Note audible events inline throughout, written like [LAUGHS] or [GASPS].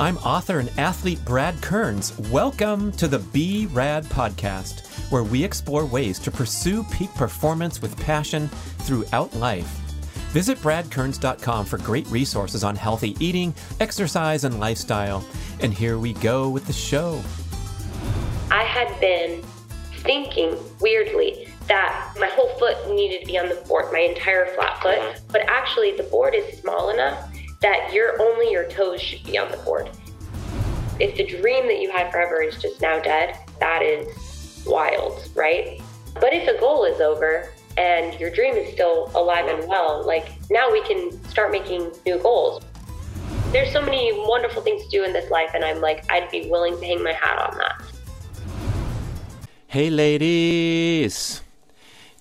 I'm author and athlete Brad Kearns. Welcome to the Be Rad podcast, where we explore ways to pursue peak performance with passion throughout life. Visit bradkearns.com for great resources on healthy eating, exercise, and lifestyle. And here we go with the show. I had been thinking weirdly that my whole foot needed to be on the board, my entire flat foot, but actually the board is small enough that your only your toes should be on the board. If the dream that you had forever is just now dead, that is wild, right? But if a goal is over and your dream is still alive and well, like now we can start making new goals. There's so many wonderful things to do in this life, and I'm like, I'd be willing to hang my hat on that. Hey, ladies.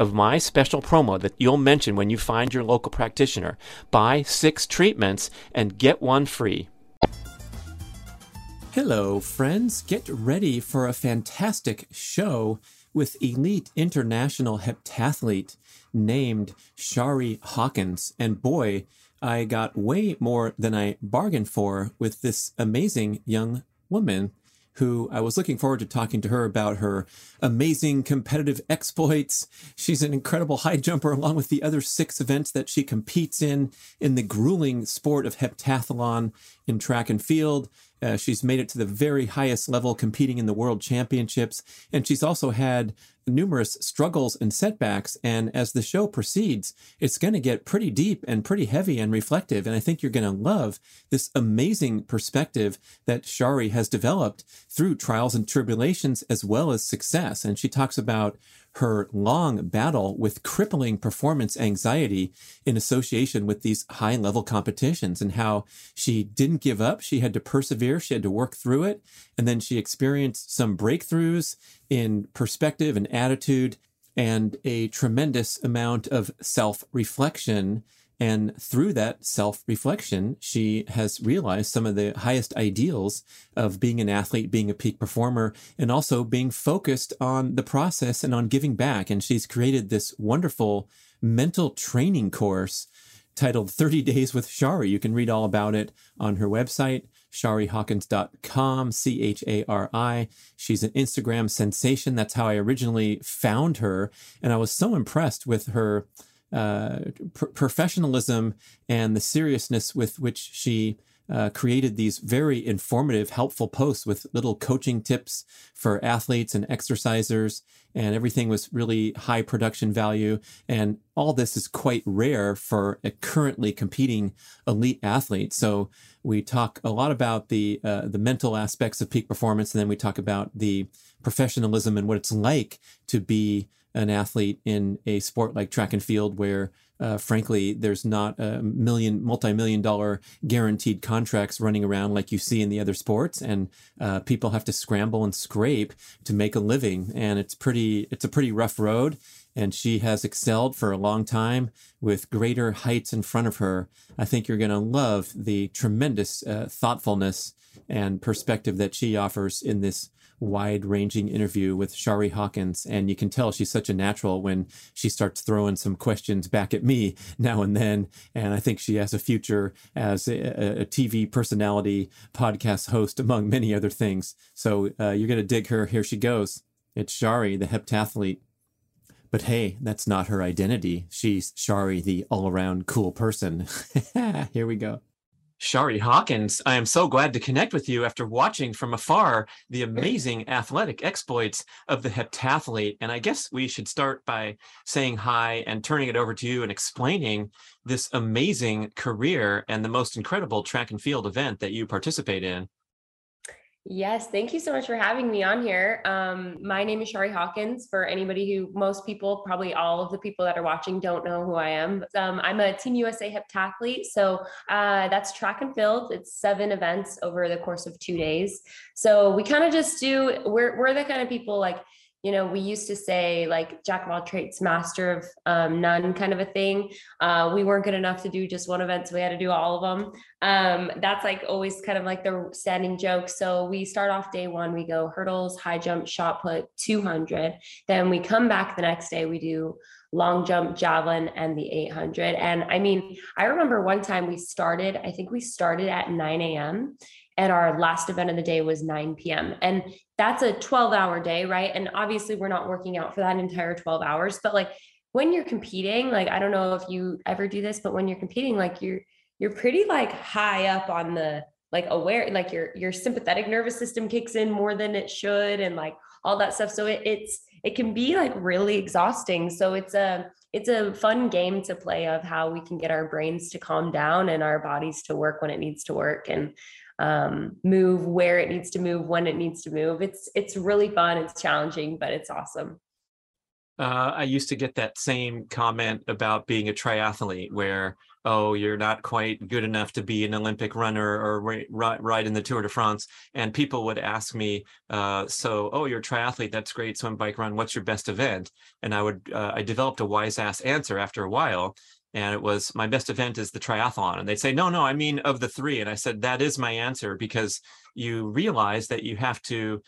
of my special promo that you'll mention when you find your local practitioner. Buy six treatments and get one free. Hello, friends. Get ready for a fantastic show with elite international heptathlete named Chari Hawkins. And boy, I got way more than I bargained for with this amazing young woman who I was looking forward to talking to her about her amazing competitive exploits. She's an incredible high jumper, along with the other six events that she competes in in the grueling sport of heptathlon in track and field. Uh, she's made it to the very highest level competing in the world championships. And she's also had numerous struggles and setbacks. And as the show proceeds, it's going to get pretty deep and pretty heavy and reflective. And I think you're going to love this amazing perspective that Chari has developed through trials and tribulations as well as success. And she talks about her long battle with crippling performance anxiety in association with these high level competitions and how she didn't give up. She had to persevere. She had to work through it. And then she experienced some breakthroughs in perspective and attitude and a tremendous amount of self reflection and through that self reflection, she has realized some of the highest ideals of being an athlete, being a peak performer, and also being focused on the process and on giving back. And she's created this wonderful mental training course titled 30 Days with Chari. You can read all about it on her website, charihawkins.com, C H A R I. She's an Instagram sensation. That's how I originally found her. And I was so impressed with her uh, pr- professionalism and the seriousness with which she uh, created these very informative, helpful posts with little coaching tips for athletes and exercisers. And everything was really high production value. And all this is quite rare for a currently competing elite athlete. So we talk a lot about the uh, the mental aspects of peak performance, and then we talk about the professionalism and what it's like to be an athlete in a sport like track and field where uh, frankly there's not a million multi-million dollar guaranteed contracts running around like you see in the other sports. And uh, people have to scramble and scrape to make a living. And it's pretty it's a pretty rough road. And she has excelled for a long time with greater heights in front of her. I think you're going to love the tremendous uh, thoughtfulness and perspective that she offers in this wide ranging interview with Chari Hawkins. And you can tell she's such a natural when she starts throwing some questions back at me now and then. And I think she has a future as a, a TV personality, podcast host, among many other things. So uh, you're going to dig her. Here she goes. It's Chari, the heptathlete. But hey, that's not her identity. She's Chari, the all around cool person. [LAUGHS] Here we go. Chari Hawkins, I am so glad to connect with you after watching from afar the amazing athletic exploits of the heptathlete. And I guess we should start by saying hi and turning it over to you and explaining this amazing career and the most incredible track and field event that you participate in. Yes, thank you so much for having me on here. Um, my name is Chari Hawkins. For anybody who, most people, probably all of the people that are watching, don't know who I am. Um, I'm a Team USA heptathlete. So uh, that's track and field. It's seven events over the course of two days. So we kind of just do. We're we're the kind of people like you know, we used to say like jack of all trades, master of um, none kind of a thing. Uh, we weren't good enough to do just one event, so we had to do all of them. Um, that's like always kind of like the standing joke. So we start off day one, we go hurdles, high jump, shot put, 200. Then we come back the next day, we do long jump, javelin, and the 800. And I mean, I remember one time we started, I think we started at 9 a.m and our last event of the day was 9 p.m. And that's a 12 hour day, right? And obviously, we're not working out for that entire 12 hours, but like when you're competing, like I don't know if you ever do this, but when you're competing, like you're you're pretty like high up on the like aware, like your your sympathetic nervous system kicks in more than it should, and like all that stuff. So it, it's it can be like really exhausting. So it's a it's a fun game to play of how we can get our brains to calm down and our bodies to work when it needs to work. And um, move where it needs to move when it needs to move. It's it's really fun. It's challenging, but it's awesome. Uh, I used to get that same comment about being a triathlete, where oh, you're not quite good enough to be an Olympic runner or ride in the Tour de France, and people would ask me, uh, so oh, you're a triathlete, that's great, swim, bike, run. What's your best event? And I would uh, I developed a wise ass answer after a while, and it was my best event is the triathlon. And they'd say no no i mean of the three. And i said that is my answer because you realize that you have to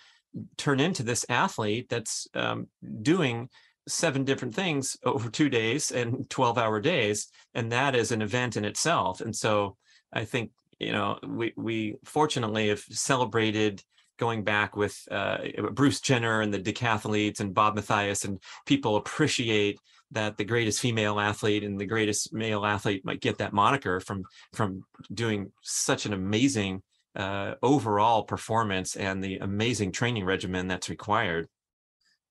turn into this athlete that's um, doing seven different things over two days and [LAUGHS] 12 hour days and that is an event in itself. And so i think you know we we fortunately have celebrated going back with uh, bruce jenner and the decathletes and bob mathias and people appreciate that the greatest female athlete and the greatest male athlete might get that moniker from from doing such an amazing uh, overall performance and the amazing training regimen that's required.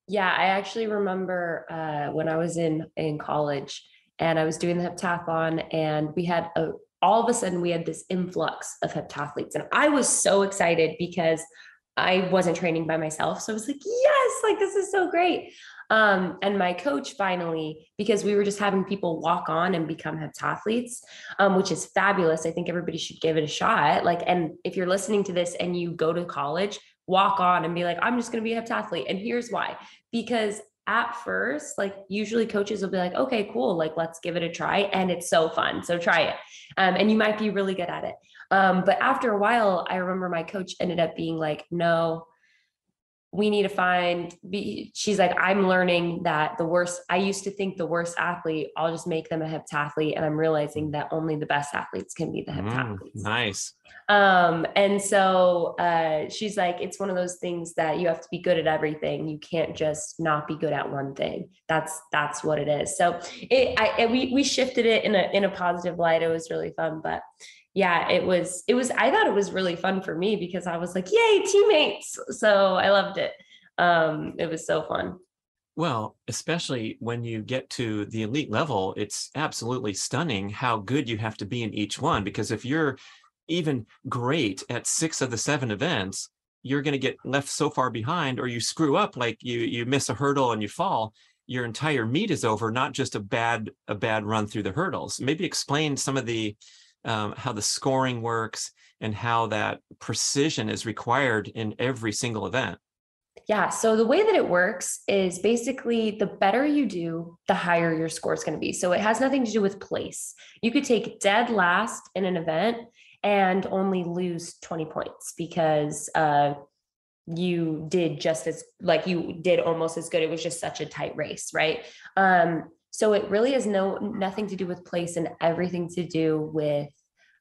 Yeah, I actually remember uh, when I was in in college and I was doing the heptathlon, and we had a all of a sudden we had this influx of heptathletes, and I was so excited because I wasn't training by myself. So I was like, yes, like this is so great. Um, and my coach finally, because we were just having people walk on and become heptathletes, um, which is fabulous. I think everybody should give it a shot. Like, and if you're listening to this and you go to college, walk on and be like, I'm just going to be a heptathlete. And here's why because at first, like usually coaches will be like, okay, cool, like let's give it a try. And it's so fun. So try it. Um, and you might be really good at it. Um, but after a while, I remember my coach ended up being like, no, we need to find be, she's like i'm learning that the worst i used to think the worst athlete i'll just make them a heptathlete and i'm realizing that only the best athletes can be the mm, heptathletes. mm, nice. Um and so uh she's like it's one of those things that you have to be good at everything. You can't just not be good at one thing. That's that's what it is. So it i we we shifted it in a in a positive light. It was really fun but yeah, it was, it was, I thought it was really fun for me because I was like, yay, teammates. So I loved it. Um, it was so fun. Well, especially when you get to the elite level, it's absolutely stunning how good you have to be in each one. Because if you're even great at six of the seven events, you're going to get left so far behind, or you screw up, like you you miss a hurdle and you fall. Your entire meet is over, not just a bad a bad run through the hurdles. Maybe explain some of the um, how the scoring works and how that precision is required in every single event. Yeah. So the way that it works is basically the better you do, the higher your score is going to be. So it has nothing to do with place. You could take dead last in an event and only lose 20 points because uh, you did just as like you did almost as good. It was just such a tight race, right? Um, so it really has no nothing to do with place and everything to do with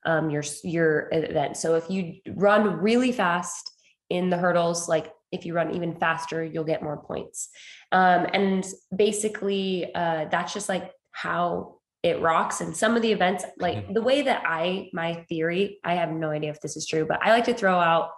um, your your event. So if you run really fast in the hurdles, like if you run even faster, you'll get more points. Um, and basically, uh, that's just like how it rocks. And some of the events, like mm-hmm. the way that I, my theory, I have no idea if this is true, but I like to throw out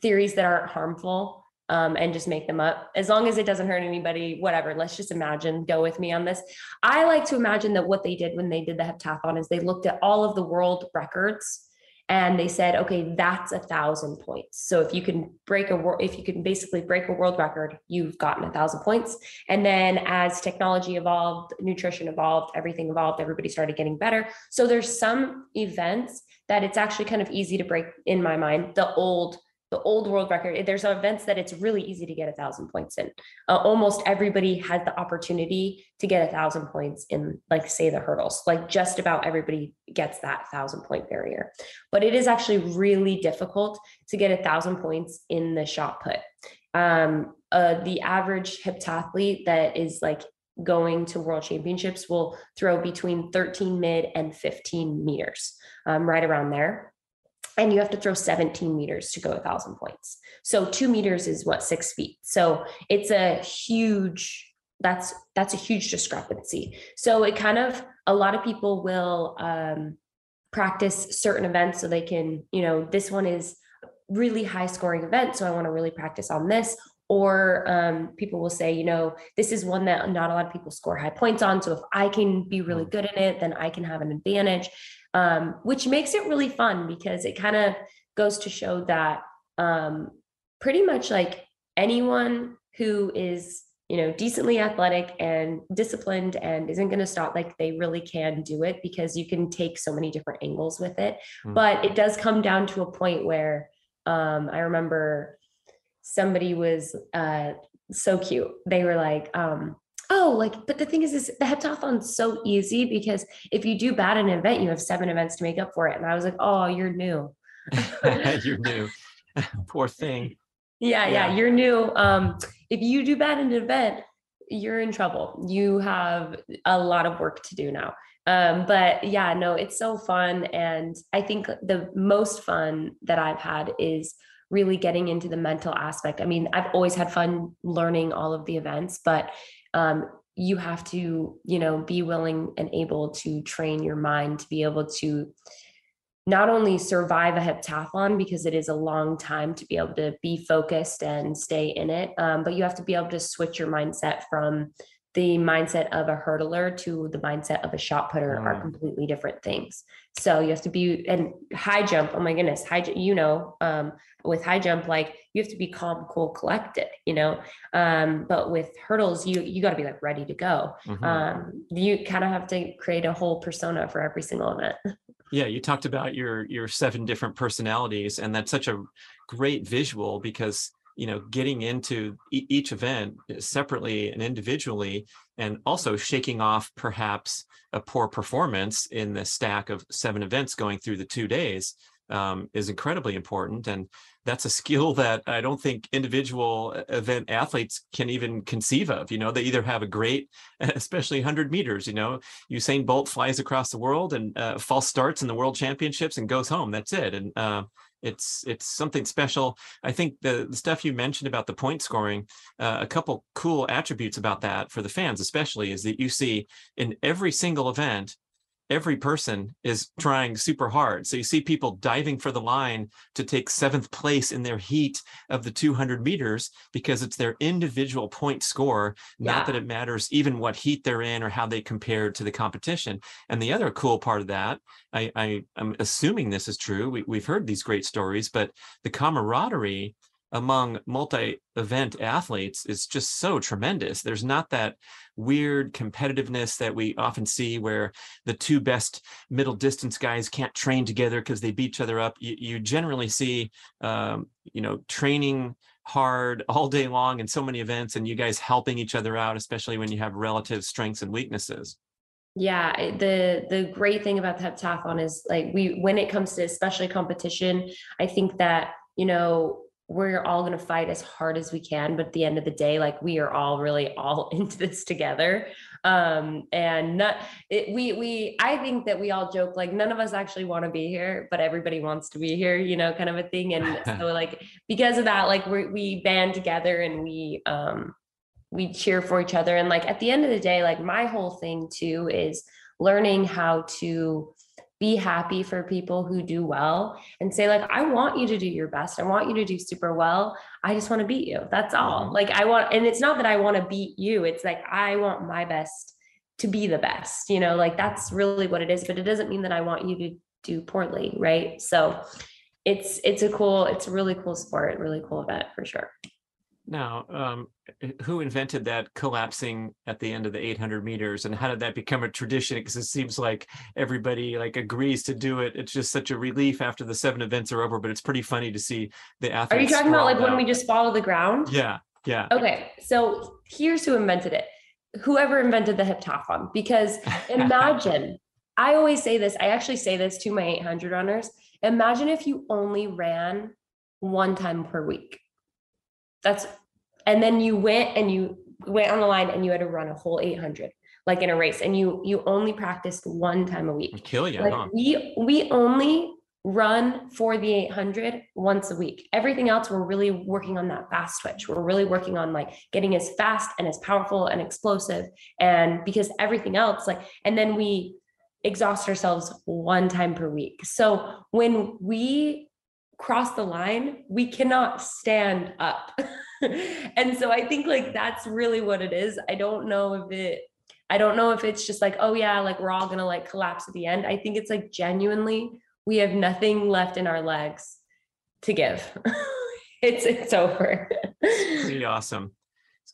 theories that aren't harmful um, and just make them up. As long as it doesn't hurt anybody, whatever. Let's just imagine, go with me on this. I like to imagine that what they did when they did the heptathlon is they looked at all of the world records and they said, okay, that's a thousand points. So if you can break a world, if you can basically break a world record, you've gotten a thousand points. And then as technology evolved, nutrition evolved, everything evolved, everybody started getting better. So there's some events that it's actually kind of easy to break in my mind. The old the old world record there's events that it's really easy to get a thousand points in. Uh, almost everybody has the opportunity to get a thousand points in like say the hurdles like just about everybody gets that thousand point barrier. But it is actually really difficult to get a thousand points in the shot put. Um, uh, the average heptathlete that is like going to world championships will throw between 13 mid and 15 meters um, right around there and you have to throw 17 meters to go a thousand points. So two meters is what six feet. So it's a huge that's that's a huge discrepancy. So it kind of a lot of people will um, practice certain events so they can you know this one is really high scoring event so I want to really practice on this or um, people will say you know this is one that not a lot of people score high points on so if i can be really mm. good in it then i can have an advantage um, which makes it really fun because it kind of goes to show that um, pretty much like anyone who is you know decently athletic and disciplined and isn't going to stop like they really can do it because you can take so many different angles with it mm. but it does come down to a point where um, i remember somebody was uh, so cute they were like um, oh, like, but the thing is, is the heptathon's so easy because if you do bad in an event, you have seven events to make up for it. And I was like, oh, you're new. [LAUGHS] you're new. [LAUGHS] Poor thing. Yeah, yeah, yeah, you're new. Um, if you do bad in an event, you're in trouble. You have a lot of work to do now. Um, but yeah, no, it's so fun. And I think the most fun that I've had is really getting into the mental aspect. I mean, I've always had fun learning all of the events, but um, you have to you know be willing and able to train your mind to be able to not only survive a heptathlon because it is a long time to be able to be focused and stay in it um, but you have to be able to switch your mindset from the mindset of a hurdler to the mindset of a shot putter mm. are completely different things. So you have to be and high jump. Oh my goodness, high you know, um, with high jump, like you have to be calm, cool, collected. You know, um, but with hurdles, you you got to be like ready to go. Mm-hmm. Um, you kind of have to create a whole persona for every single event. [LAUGHS] Yeah, you talked about your your seven different personalities, and that's such a great visual because you know getting into e- each event separately and individually and also shaking off perhaps a poor performance in the stack of seven events going through the two days um, is incredibly important and that's a skill [LAUGHS] that i don't think individual event athletes can even conceive of you know? They either have a great [LAUGHS] especially 100 meters you know? Usain bolt flies across the world and uh, false starts in the world championships and goes home that's it and uh, it's it's something special. I think the, the stuff you mentioned about the point scoring, uh, a couple cool attributes about that for the fans, especially, is that you see in every single event every person is trying super hard. So you see people diving for the line to take seventh place in their heat of the 200 meters because it's their individual point score, yeah. not that it matters even what heat they're in or how they compare to the competition. And the other cool part of that, I, I am assuming this is true. We, we've heard these great stories, but the camaraderie among multi-event athletes is just so tremendous. There's not that weird competitiveness that we often see where the two best middle distance guys can't train together because they beat each other up. You, you generally see, um, you know, training hard [LAUGHS] all day long in so many events and you guys helping each other out, especially when you have relative strengths and weaknesses. Yeah, the the great thing about the heptathlon is like we when it comes to especially competition, I think that, you know, we're all going to fight as hard as we can but at the end of the day like we are all really all [LAUGHS] into this together. Um and not it, we we i think that we all joke like none of us actually want to be here but everybody wants to be here you know kind of a thing. And [LAUGHS] so like because of that like we we band together and we um we cheer for each other. And like at the end of the day like my whole thing too is learning how to be happy for people who do well and say like i want you to do your best. I want you to do super well. I just want to beat you. That's all. Mm-hmm. like i want and it's not that i want to beat you. It's like i want my best to be the best you know like that's really what it is but it doesn't mean that i want you to do poorly right? So it's it's a cool it's a really cool sport really cool event for sure now, um, who invented that collapsing at the end of the 800 meters, and how did that become a tradition? Because it seems like everybody like agrees to do it. It's just such a relief after the seven events are over. But it's pretty funny to see the athletes. Are you talking about like out. when we just fall follow the ground? Yeah, yeah. Okay, so here's who invented it. Whoever invented the heptathlon, because [LAUGHS] imagine. I always say this. I actually say this to my 800 runners. Imagine if you only ran one time per week that's and then you went and you went on the line and you had to run a whole 800 like in a race and you you only practiced one time a week. Kill you like huh? we we only run for the 800 once a week. Everything else we're really working on that fast twitch we're really working on like getting as fast and as powerful and explosive and because everything else like and then we exhaust ourselves one time per week. So when we cross the line, we cannot stand up. [LAUGHS] and so I think like that's really what it is. I don't know if it I don't know if it's just like, oh yeah, like we're all gonna like collapse at the end. I think it's like genuinely we have nothing left in our legs to give. [LAUGHS] it's it's over. Pretty awesome.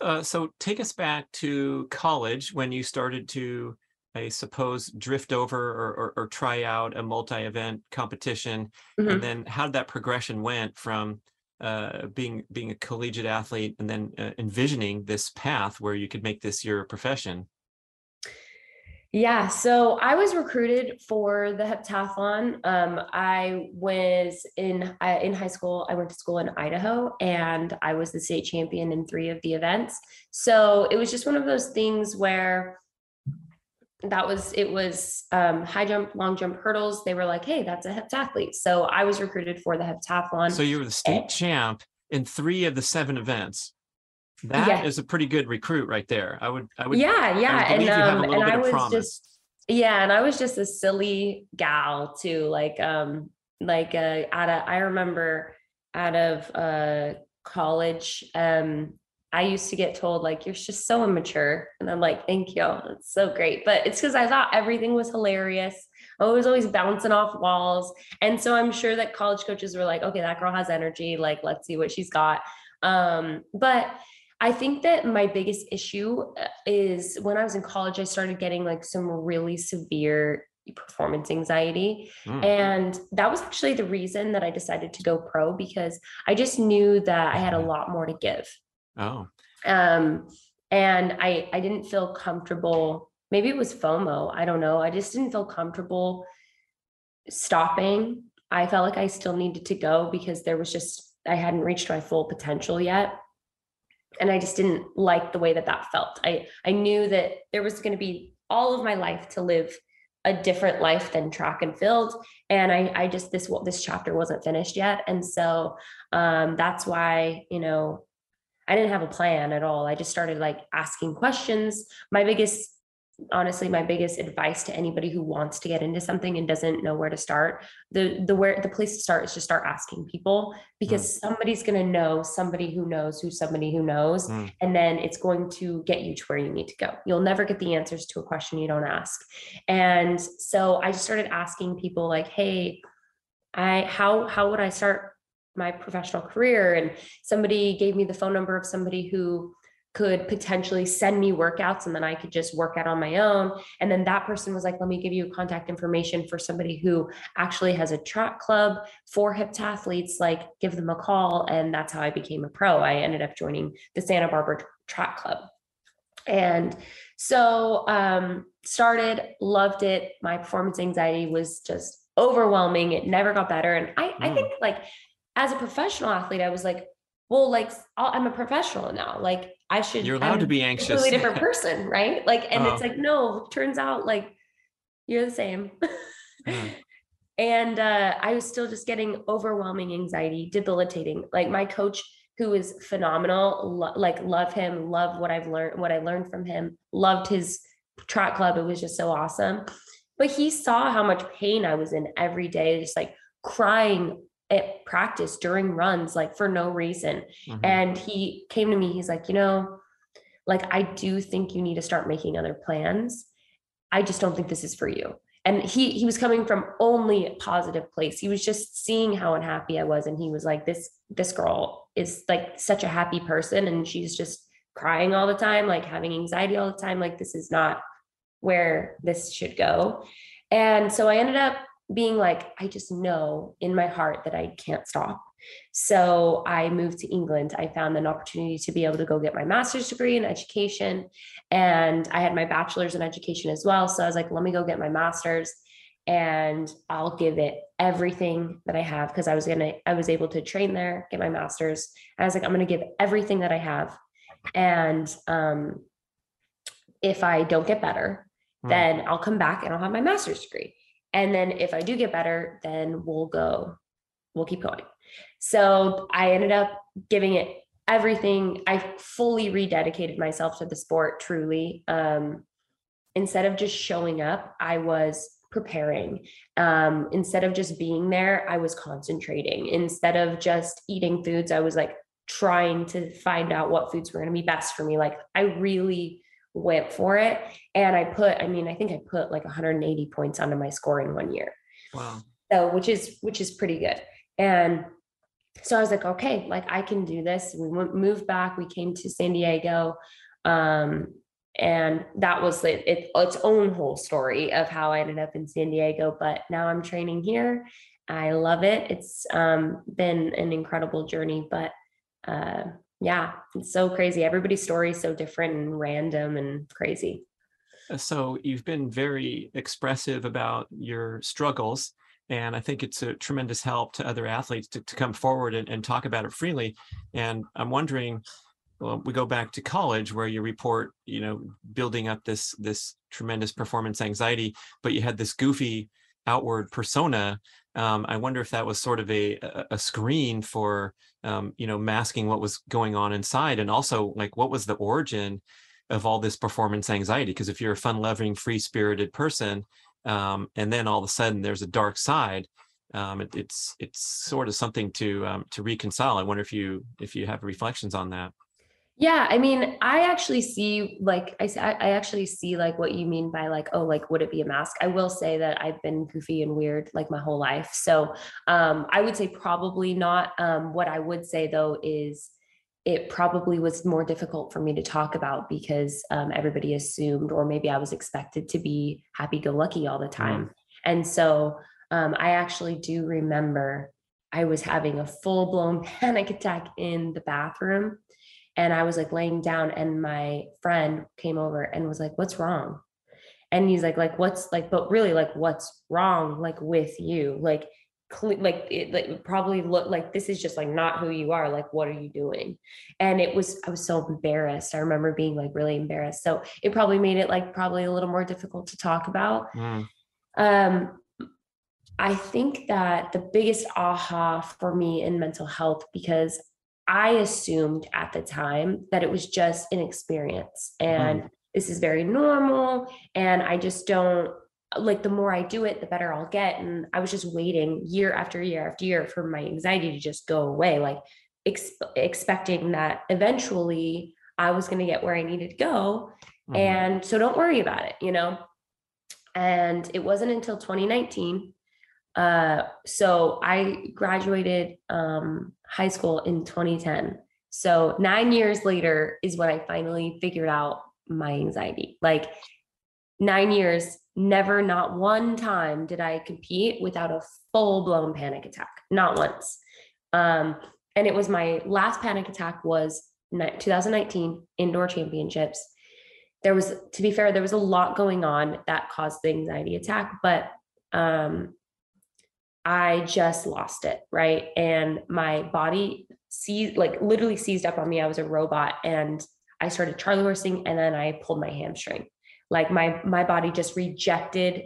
Uh, so take us back to college when you started to I suppose, drift over or, or, or try out a multi-event competition, mm-hmm. and then how did that progression went from uh, being being a collegiate athlete and then uh, envisioning this path where you could make this your profession. Yeah, so I was recruited for the heptathlon. Um, I was in I, in high school. I went to school in Idaho, and I was the state champion in three of the events. So it was just one of those things where that was it was um, high jump, long jump, hurdles. They were like, "Hey, that's a heptathlete." So I was recruited for the heptathlon. So you were the state and, champ in three of the seven events. That yeah. is a pretty good recruit right there. I would, I would, yeah, yeah, and um, and I was promise. just, yeah, and I was just a silly gal too, like, um, like uh, out of I remember out of uh college, um, I used to get told like you're just so immature, and I'm like, thank you, it's so great. But it's because I thought everything was hilarious. I was always bouncing off walls, and so I'm sure that college coaches were like, okay, that girl has energy. Like, let's see what she's got. Um, but I think that my biggest issue uh, is when I was in college, I started getting like some really severe performance anxiety. Mm. And that was actually the reason that I decided to go pro because I just knew that I had a lot more to give. Oh. Um, and I I didn't feel comfortable. Maybe it was FOMO. I don't know. I just didn't feel comfortable stopping. I felt like I still needed to go because there was just I hadn't reached my full potential yet. And I just didn't like the way that that felt. I I knew that there was going to be all of my life to live a different life than track and field and i i just this this chapter wasn't finished yet and so um that's why you know I didn't have a plan at all. I just started like asking questions. My biggest honestly my biggest advice to anybody who wants to get into something and doesn't know where to start the the where the place to start is just start asking people because mm. somebody's going to know somebody who knows who somebody who knows mm. and then it's going to get you to where you need to go you'll never get the answers to a question you don't ask and so i just started asking people like hey i how how would i start my professional career and somebody gave me the phone number of somebody who could potentially send me workouts and then I could just work out on my own. And then that person was like, let me give you contact information for somebody who actually has a track club for heptathletes, like give them a call. And that's how I became a pro. I ended up joining the Santa Barbara Track Club. And so um started, loved it. My performance anxiety was just overwhelming. It never got better. And I, mm. I think like as a professional athlete, I was like, well, like I'm a professional now. Like I should. You're allowed I'm to be anxious. A really [LAUGHS] different person, right? Like, and uh-huh. it's like, no, turns out like you're the same. uh-huh. [LAUGHS] And uh, I was still just getting overwhelming anxiety, debilitating. Like my coach, who is phenomenal, lo- like love him, love what I've learned, what I learned from him, loved his track club. It was just so awesome. But he saw how much pain I was in every day, just like crying at practice during runs, like for no reason. Mm-hmm. And he came to me, he's like, you know, like I do think you need to start making other plans. I just don't think this is for you. And he he was coming from only a positive place. He was just seeing how unhappy I was. And he was like, this, this girl is like such a happy person. And she's just crying all the time, like having anxiety all the time. Like this is not where this should go. And so I ended up being like, I just know in my heart that I can't stop. So I moved to England. I found an opportunity to be able to go get my master's degree in education. And I had my bachelor's in education as well. So I was like, let me go get my master's and I'll give it everything that I have because I was gonna, I was able to train there, get my master's. And I was like, I'm gonna give everything that I have. And um, if I don't get better, hmm. then I'll come back and I'll have my master's degree. And then if I do get better, then we'll go, we'll keep going. So I ended up giving it everything. I fully rededicated myself to the sport truly. Um, instead of just showing up, I was preparing. Um, instead of just being there, I was concentrating. Instead of just eating foods, I was like trying to find out what foods were going to be best for me. Like I really went for it. And I put, I mean, I think I put like 180 points onto my score in one year. Wow. So, which is, which is pretty good. And so I was like, okay, like I can do this. We moved back. We came to San Diego. Um, and that was it, it, its own whole story of how I ended up in San Diego. But now I'm training here. I love it. It's um, been an incredible journey, but uh, yeah, it's so crazy. Everybody's story is so different and random and crazy. Uh, so you've been very expressive about your struggles. And I think it's a tremendous help to other athletes to, to come forward and, and talk about it freely. And I'm wondering, well, we go back to college where you report, you know, building up this this tremendous performance anxiety, but you had this goofy outward persona um, I wonder if that was sort of a a screen for um, you know masking what was going on inside, and also like what was the origin of all this performance anxiety? Because if you're a fun-loving, free-spirited person, um, and then all of a sudden there's a dark side, um, it, it's it's sort of something to um, to reconcile. I wonder if you if you have reflections on that. Yeah, I mean, I actually see like I I actually see like what you mean by like oh like would it be a mask? I will say that I've been goofy and weird like my whole life. So, um I would say probably not um what I would say though is it probably was more difficult for me to talk about because um, everybody assumed or maybe I was expected to be happy go lucky all the time. Mm. And so um, I actually do remember I was having a full blown [LAUGHS] panic attack in the bathroom and I was like laying down and my friend came over and was like, what's wrong? And he's like, like, what's like, but really like, what's wrong? Like with you, like, like it like probably look like this is just like not who you are like what are you doing and it was i was so embarrassed i remember being like really embarrassed so it probably made it like probably a little more difficult to talk about mm. um i think that the biggest aha for me in mental health because I assumed at the time that it was just an experience and mm. this is very normal. And I just don't like the more I do it, the better I'll get. And I was just waiting year after year after year for my anxiety to just go away, like ex- expecting that eventually I was going to get where I needed to go. Mm. And so don't worry about it, you know? And it wasn't until 2019 uh, so I graduated um, high school in 2010. So nine years later is when I finally figured out my anxiety. Like nine years, never, not one time did I compete without a full blown panic attack, not once. Um, and it was my last panic attack was 2019 indoor championships. There was, to be fair, there was a lot going on that caused the anxiety attack, but um, I just lost it, right? And my body seized, like literally seized up on me. I was a robot, and I started charlie horsing, and then I pulled my hamstring. Like my my body just rejected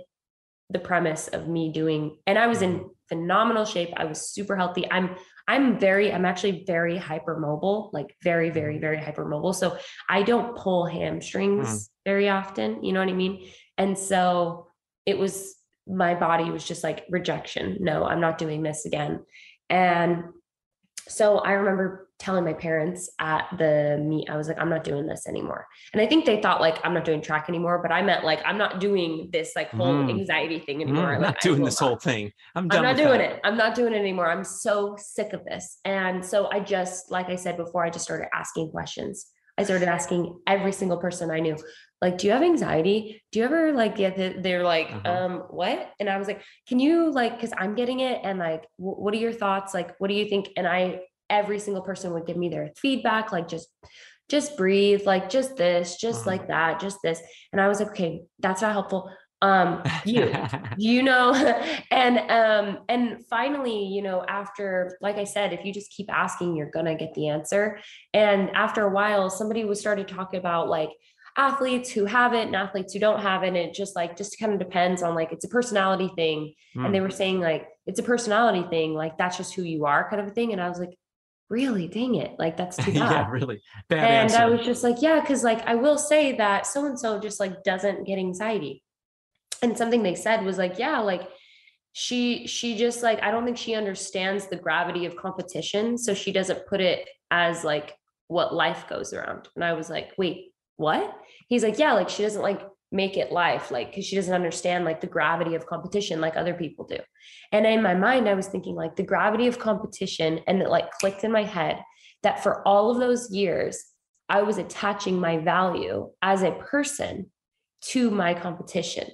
the premise of me doing, and I was in phenomenal shape. I was super healthy. I'm I'm very, I'm actually very hypermobile, like very, very, very hypermobile. So I don't pull hamstrings mm. very often. You know what I mean? And so it was my body was just like rejection. No, I'm not doing this again. And so I remember telling my parents at the meet, I was like, I'm not doing this anymore. And I think they thought like I'm not doing track anymore, but I meant like I'm not doing this like whole mm. anxiety thing anymore. Mm, I'm not doing this not. whole thing. I'm done. I'm not doing that. it. I'm not doing it anymore. I'm so sick of this. And so I just, like I said before, I just started asking questions. I started asking every single person I knew, like, do you have anxiety? Do you ever like get the, they're like, uh-huh. um, what? And I was like, can you like, cause I'm getting it. And like, w- what are your thoughts? Like, what do you think? And I, every single person would give me their feedback, like just, just breathe, like just this, just uh-huh. like that, just this. And I was like, okay, that's not helpful um [LAUGHS] you you know [LAUGHS] and um and finally you know after like i said if you just keep asking you're gonna get the answer. And after a while somebody was started talking about like athletes who have it and athletes who don't have it and it just like just kind of depends on like it's a personality thing. Mm. and they hmm. were saying like it's a personality thing like that's just who you are kind of a thing. And i was like really? Dang it. Like that's too [LAUGHS] bad. yeah really. Bad and answer. i was just like yeah because like i will say that so and so just like doesn't get anxiety and something they said was like yeah like she she just like i don't think she understands the gravity of competition so she doesn't put it as like what life goes around. And i was like wait what? He's like yeah like she doesn't like make it life like because she doesn't understand like the gravity of competition like other people do. And in my mind i was thinking like the gravity of competition and it like clicked in my head that for all of those years i was attaching my value as a person to my competition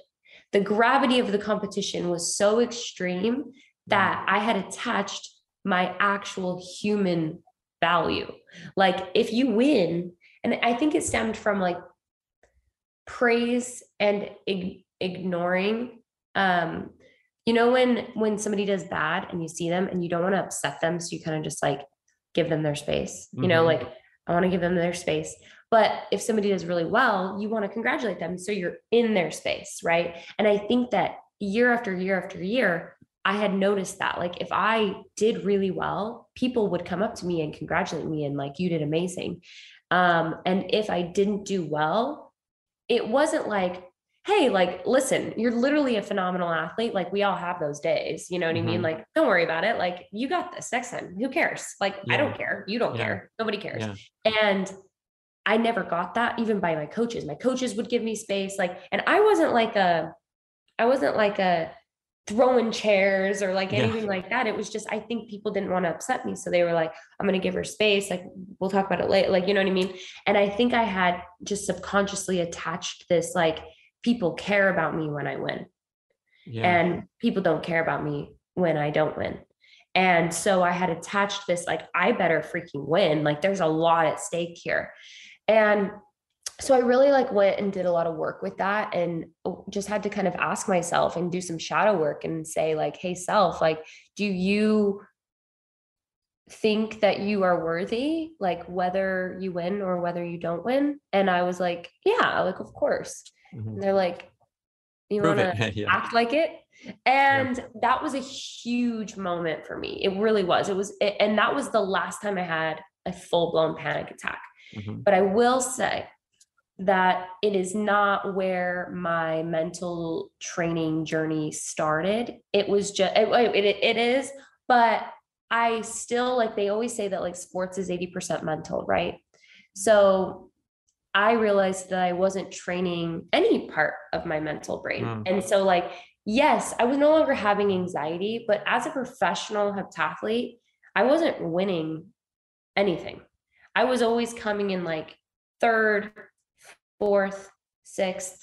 the gravity of the competition was so extreme that I had attached my actual human value. Like if you win, and I think it stemmed from like praise and ig- ignoring um you know when when somebody does bad and you see them and you don't want to upset them so you kind of just like give them their space you mm-hmm. know like i want to give them their space but if somebody does really well, you want to congratulate them. So you're in their space, right? And I think that year after year after year, I had noticed that like if I did really well, people would come up to me and congratulate me and like you did amazing. Um, and if I didn't do well, it wasn't like, hey, like listen, you're literally a phenomenal athlete. Like we all have those days. You know what mm-hmm. I mean? Mm-hmm. Like, don't worry about it. Like you got this next time. Who cares? Like yeah. I don't care. You don't yeah. care. Nobody cares. Yeah. And I never got that even by my coaches. My coaches would give me space like and I wasn't like a I wasn't like a throwing chairs or like anything yeah. like that. It was just I think people didn't want to upset me so they were like I'm going to give her space like we'll talk about it later like you know what I mean? And I think I had just subconsciously attached this like people care about me when I win. Yeah. And people don't care about me when I don't win. And so I had attached this like I better freaking win. Like there's a lot at stake here. And so I really like went and did a lot of work with that and just had to kind of ask myself and do some shadow work and say like, hey self, like, do you think that you are worthy, like whether you win or whether you don't win? And I was like, yeah, like, of course. Mm-hmm. they're like, you want to [LAUGHS] yeah. act like it? And yeah. that was a huge moment for me. It really was. It was, and that was the last time I had a full blown panic attack. Mm-hmm. But I will say that it is not where my mental training journey started. It was just, it, it, it is, but I still like, they always say that like sports is 80% mental, right? So I realized that I wasn't training any part of my mental brain. Mm. And so, like, yes, I was no longer having anxiety, but as a professional heptathlete, I wasn't winning anything. I was always coming in like third, fourth, sixth,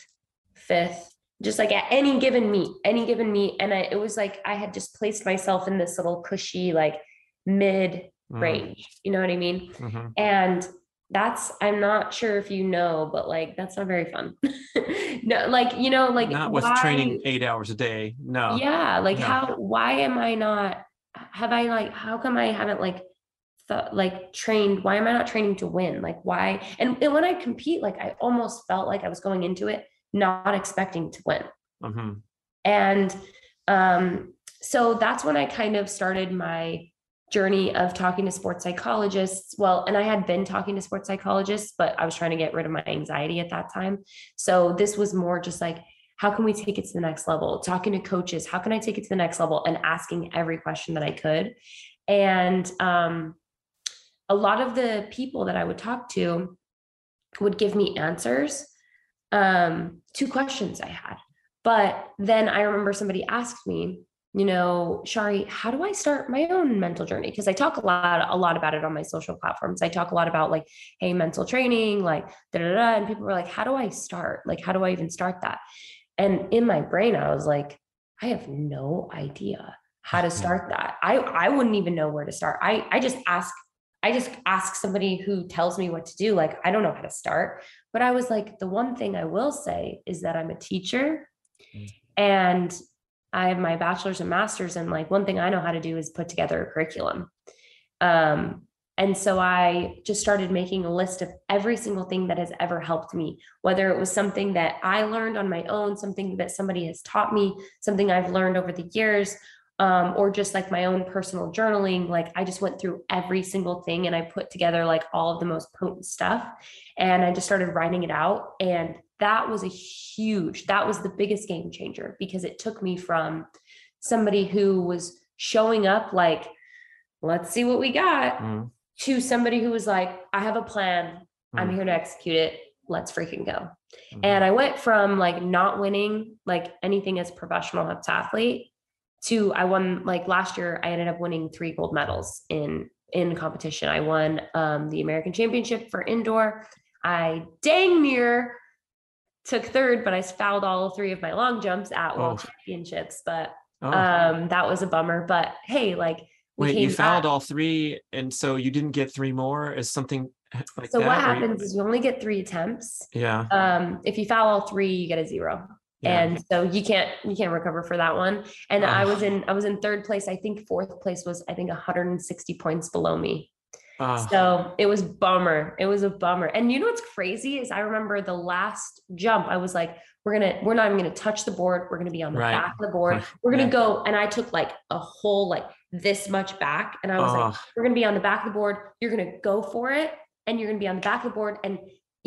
fifth, just like at any given meet, any given meet. And I, it was like I had just placed myself in this little cushy, like mid Mm. range. You know what I mean? Mhm. And that's I'm not sure if you know, but like that's not very fun. [LAUGHS] no, like you know, like Not with why- training eight hours a day. No. Yeah, like No. how? Why am I not? Have I like? How come I haven't like? Thought, like trained why am i not training to win like why and, and when i compete like i almost felt like i was going into it not expecting to win Mhm. and um, so that's when I kind of started my journey of talking to sports psychologists. Well, and I had been talking to sports psychologists, but I was trying to get rid of my anxiety at that time. So this was more just like, how can we take it to the next level? Talking to coaches, how can I take it to the next level? And asking every question that I could. And um, a lot of the people that I would talk to would give me answers um, to questions I had. But then I remember somebody asked me, you know, Chari, how do I start my own mental journey? Because I talk a lot, a lot about it on my social platforms. I talk a lot about like, hey, mental training, like da da da. And people were like, how do I start? Like, how do I even start that? And in my brain, I was like, I have no idea how to [LAUGHS] start that. I I wouldn't even know where to start. I I just ask I just ask somebody who tells me what to do. Like I don't know how to start. But I was like, the one thing I will say is that I'm a teacher Mm. and I have my bachelor's and master's. And like one thing I know how to do is put together a curriculum. Um, and so I just started making a list of every single thing that has ever helped me, whether it was something that I learned on my own, something that somebody has taught me, something I've learned over the years, um, or just like my own personal journaling. Like I just went through every single thing and I put together like all of the most potent stuff and I just started writing it out. And that was a huge, that was the biggest game changer because it took me from somebody who was showing up like, let's see what we got, Mm. to somebody who was like, I have a plan. I'm Mm. here to execute it. Let's freaking go. Mhm. And I went from like not winning like anything as professional heptathlete to I won like last year I ended up winning three gold medals in in competition. I won um, the American Championship for indoor. I dang near took third, but I fouled all three of my long jumps at World Oh. Championships. But Oh. um, that was a bummer. But hey, like we Wait, you fouled back. all three, and so you didn't get three more? Is something like So that? what or you- happens is you only get three attempts. Yeah. Um, if you foul all three, you get a zero. Yeah. and so you can't you can't recover for that one. And i was in i was in third place. I think fourth place was i think 160 points below me. Ah, so it was bummer. It was a bummer. And you know what's crazy is i remember the last jump i was like we're gonna we're not even gonna touch the board. We're gonna be on the Right. back of the board. We're gonna Yeah. go and i took like a whole like this much back. And i was like oh, we're going to be on the back of the board. You're going to go for it and you're going to be on the back of the board. And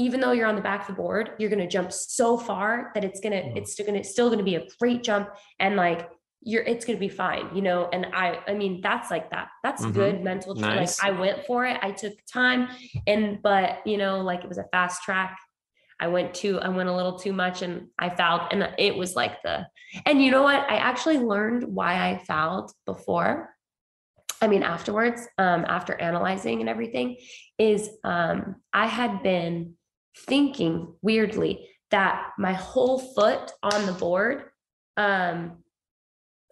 even though you're on the back of the board, you're going to jump so far that it's going to, Mm. it's still going to, still going to be a great jump. And like, you're, it's going to be fine, you know? And I, I mean, that's like that, that's Mhm. good mental. Nice. Like I went for it. I took time and, but you know, like it was a fast track. I went too, I went a little too much and I fouled and it was like the, and you know what? I actually learned why I fouled before. I mean, afterwards, um, after analyzing and everything, is um, I had been thinking weirdly that my whole foot on the board, um,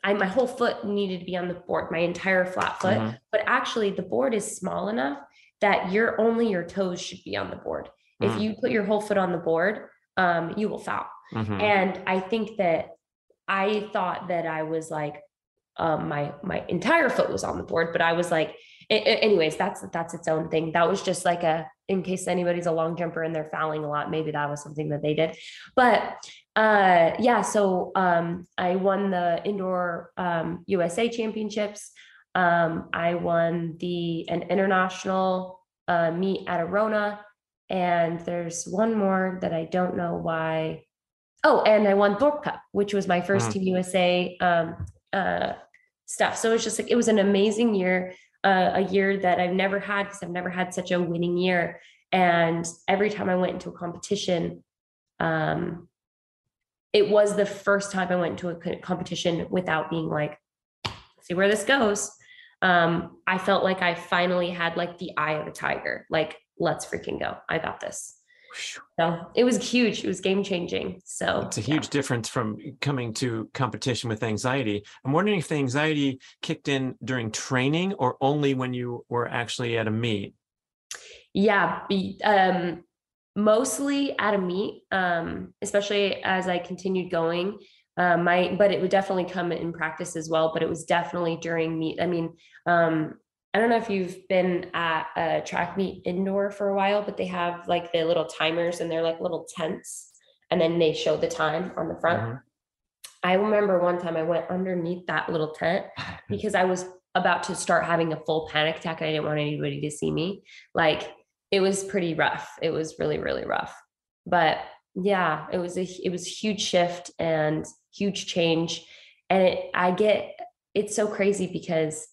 I my whole foot needed to be on the board, my entire flat foot. Mhm. But actually, the board is small enough that your only your toes should be on the board. If Mm. you put your whole foot on the board, um, you will foul. mhm. And I think that I thought that I was like, um, my my entire foot was on the board, but I was like, a- a- anyways, that's that's its own thing. That was just like a in case anybody's a long jumper and they're fouling a lot, maybe that was something that they did. But uh, yeah, so um, I won the indoor um, USA championships. Um, I won the an international uh, meet at Arona, and there's one more that I don't know why. Oh, and I won Thorpe Cup, which was my first Mm. Team USA um, uh, stuff. So it's just like it was an amazing year, uh, a year that I've never had because I've never had such a winning year. And every time I went into a competition, um, it was the first time I went into a competition without being like, see where this goes. um, I felt like I finally had like the eye of a tiger. Like, let's freaking go. I got this. So it was huge. It was game changing. So it's a huge yeah. difference from coming to competition with anxiety. I'm wondering if the anxiety kicked in during training or only when you were actually at a meet. Yeah, um, mostly at a meet, um, especially as I continued going. Uh, my, but it would definitely come in practice as well. But it was definitely during meet. I mean, um, I don't know if you've been at a track meet indoor for a while, but they have like the little timers and they're like little tents, and then they show the time on the front. Mm-hmm. I remember one time I went underneath that little tent [LAUGHS] because I was about to start having a full panic attack and I didn't want anybody to see me. Like it was pretty rough. It was really, really rough. But yeah, it was a it was a huge shift and huge change. And it I get it's so crazy because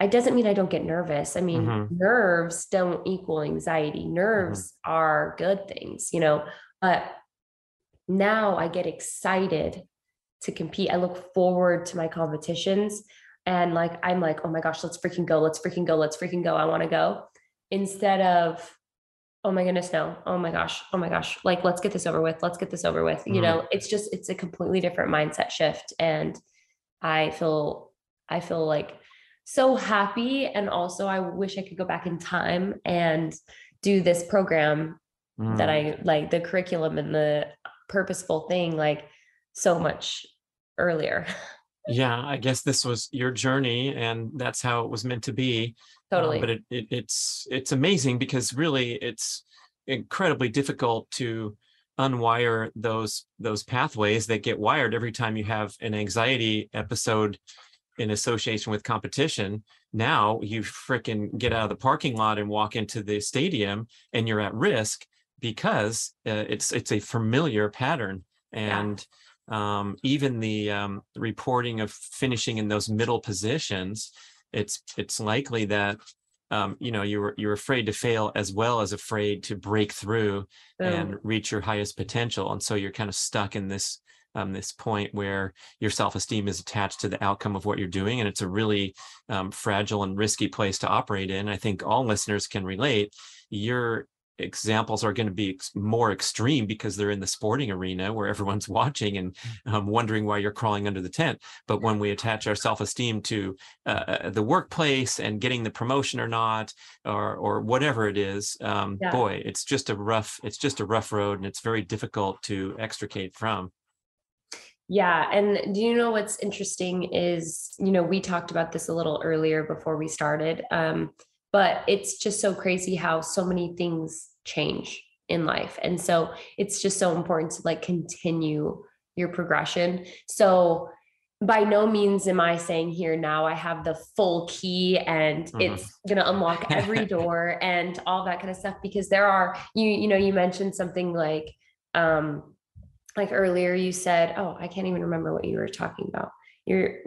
it doesn't mean I don't get nervous. I mean, mm-hmm. nerves don't equal anxiety. Mm-hmm. Nerves mm-hmm. are good things, you know. But now I get excited to compete. I look forward to my competitions and like I'm like, "Oh my gosh, let's freaking go. Let's freaking go. Let's freaking go. I want to go." Instead of oh my goodness no oh my gosh oh my gosh like let's get this over with let's get this over with you mm-hmm. know it's just it's a completely different mindset shift and i feel i feel like so happy and also i wish i could go back in time and do this program mm. that i like the curriculum and the purposeful thing like so much earlier. [LAUGHS] Yeah i guess this was your journey and that's how it was meant to be. Totally. uh, but it, it, it's it's amazing because really it's incredibly difficult to unwire those those pathways that get wired every time you have an anxiety episode in association with competition. Now you fricking get out of the parking lot and walk into the stadium and you're at risk because uh, it's it's a familiar pattern and yeah. um, even the um, reporting of finishing in those middle positions it's it's likely that um, you know you're you're afraid to fail as well as afraid to break through and reach your highest potential and so you're kind of stuck in this um, this point where your self-esteem is attached to the outcome of what you're doing and it's a really um, fragile and risky place to operate in i think all listeners can relate your examples are going to be ex- more extreme because they're in the sporting arena where everyone's [LAUGHS] watching and um, wondering why you're crawling under the tent. But when we attach our self-esteem to uh, uh, the workplace and getting the promotion or not, or or whatever it is, um, yeah. boy, it's just a rough it's just a rough road, and it's very difficult to extricate from. Yeah. And do you know what's interesting is, you know, we talked about this a little earlier before we started. Um, but it's just so crazy how so many things change in life. And so it's just so important to like continue your progression. So by no means am I saying here now I have the full key and mm-hmm. it's going to unlock every door and all that kind of stuff because there are you you know you mentioned something like um like earlier you said, oh, I can't even remember what you were talking about. You're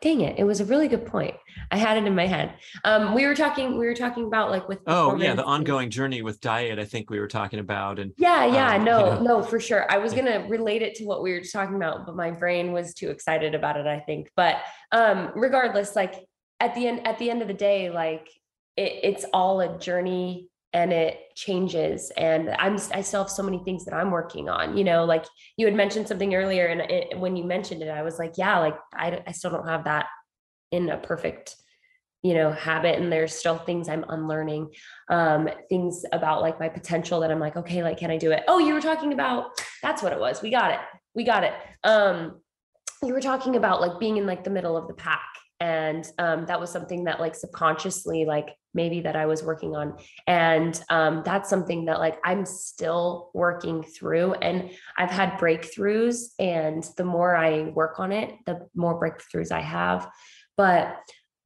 dang it it was a really good point. I had it in my head. Um we were talking we were talking about like with oh yeah the ongoing journey with diet i think we were talking about and yeah yeah um, no you know. no for sure. I was gonna relate it to what we were talking about but my brain was too excited about it i think. But um regardless like at the end at the end of the day like it, it's all a journey and it changes. And i'm i still have so many things that i'm working on you know like you had mentioned something earlier and it, when you mentioned it i was like yeah like I, I still don't have that in a perfect you know habit. And there's still things i'm unlearning um things about like my potential that i'm like okay like can i do it? Oh you were talking about that's what it was. We got it. We got it. Um you were talking about like being in like the middle of the pack and um, that was something that like subconsciously like maybe that i was working on and um, that's something that like i'm still working through and i've had breakthroughs and the more i work on it the more breakthroughs i have but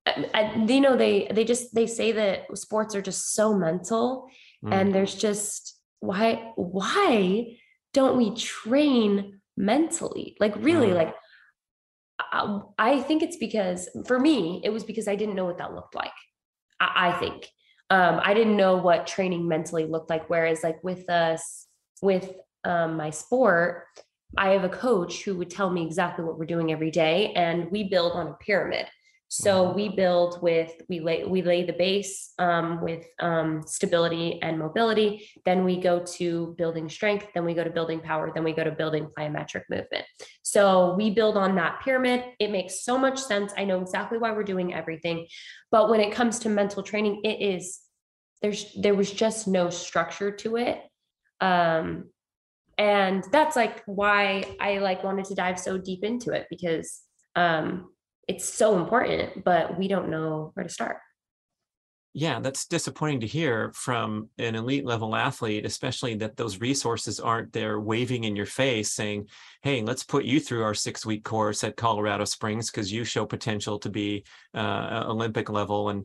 I, you know they they just they say that sports are just so mental mm. and there's just why why don't we train mentally like really mm. like I think it's because for me, it was because I didn't know what that looked like. I, I think um, I didn't know what training mentally looked like. Whereas, like with us, with um, my sport, I have a coach who would tell me exactly what we're doing every day, and we build on a pyramid. So Mhm. we build with we lay we lay the base um, with um, stability and mobility. Then we go to building strength. Then we go to building power. Then we go to building plyometric movement. So we build on that pyramid. It makes so much sense. I know exactly why we're doing everything. But when it comes to mental training, it is there's there was just no structure to it. Um, and that's like why I like wanted to dive so deep into it because um it's so important, but we don't know where to start. Yeah, that's disappointing to hear from an elite level athlete, especially that those resources aren't there waving in your face saying, hey, let's put you through our six week course at Colorado Springs because you show potential to be uh, Olympic level. And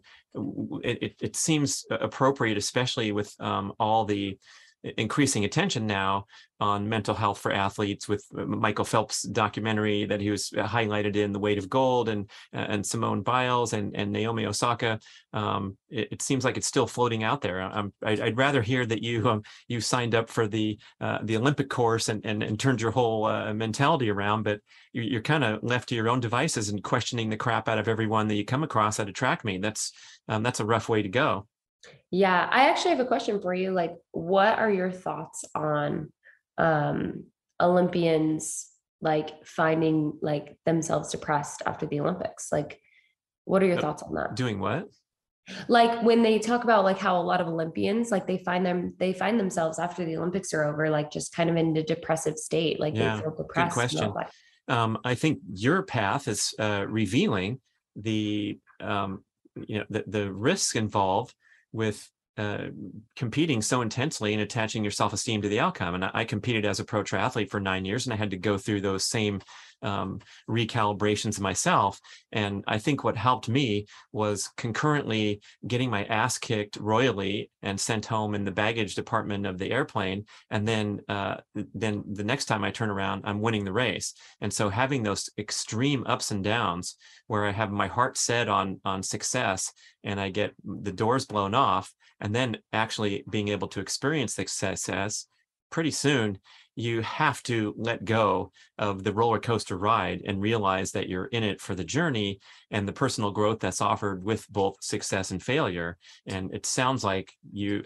it, it, it seems appropriate, especially with um, all the increasing attention now on mental health for athletes with uh, Michael Phelps documentary that he was uh, highlighted in The Weight of Gold and uh, and Simone Biles and and Naomi Osaka. Um, it, it, seems like it's still floating out there. I'm, I'd, I'd rather hear that you um, you signed up for the uh, the Olympic course and and, and turned your whole uh, mentality around, but you're, you're kind of left to your own devices and questioning the crap out of everyone that you come across at a track meet. That's um, that's a rough way to go. Yeah, I actually have a question for you. Like, what are your thoughts on um, Olympians like finding like themselves depressed after the Olympics? Like, what are your thoughts on that? Doing what? Like when they talk about like how a lot of Olympians like they find them they find themselves after the Olympics are over like just kind of in a depressive state like yeah, they feel depressed. Good question. Um, I think your path is uh, revealing the um, you know the the risks involved with uh, competing so intensely and attaching your self-esteem to the outcome. And I, I, competed as a pro triathlete for nine years, and I had to go through those same um, recalibrations myself. And I think what helped me was concurrently getting my ass kicked royally and sent home in the baggage department of the airplane. And then, uh, then the next time I turn around, I'm winning the race. And so having those extreme ups and downs, where I have my heart set on on success, and I get the doors blown off, and then actually being able to experience success pretty soon you have to let go of the roller coaster ride and realize that you're in it for the journey and the personal growth that's offered with both success and failure. And it sounds like you.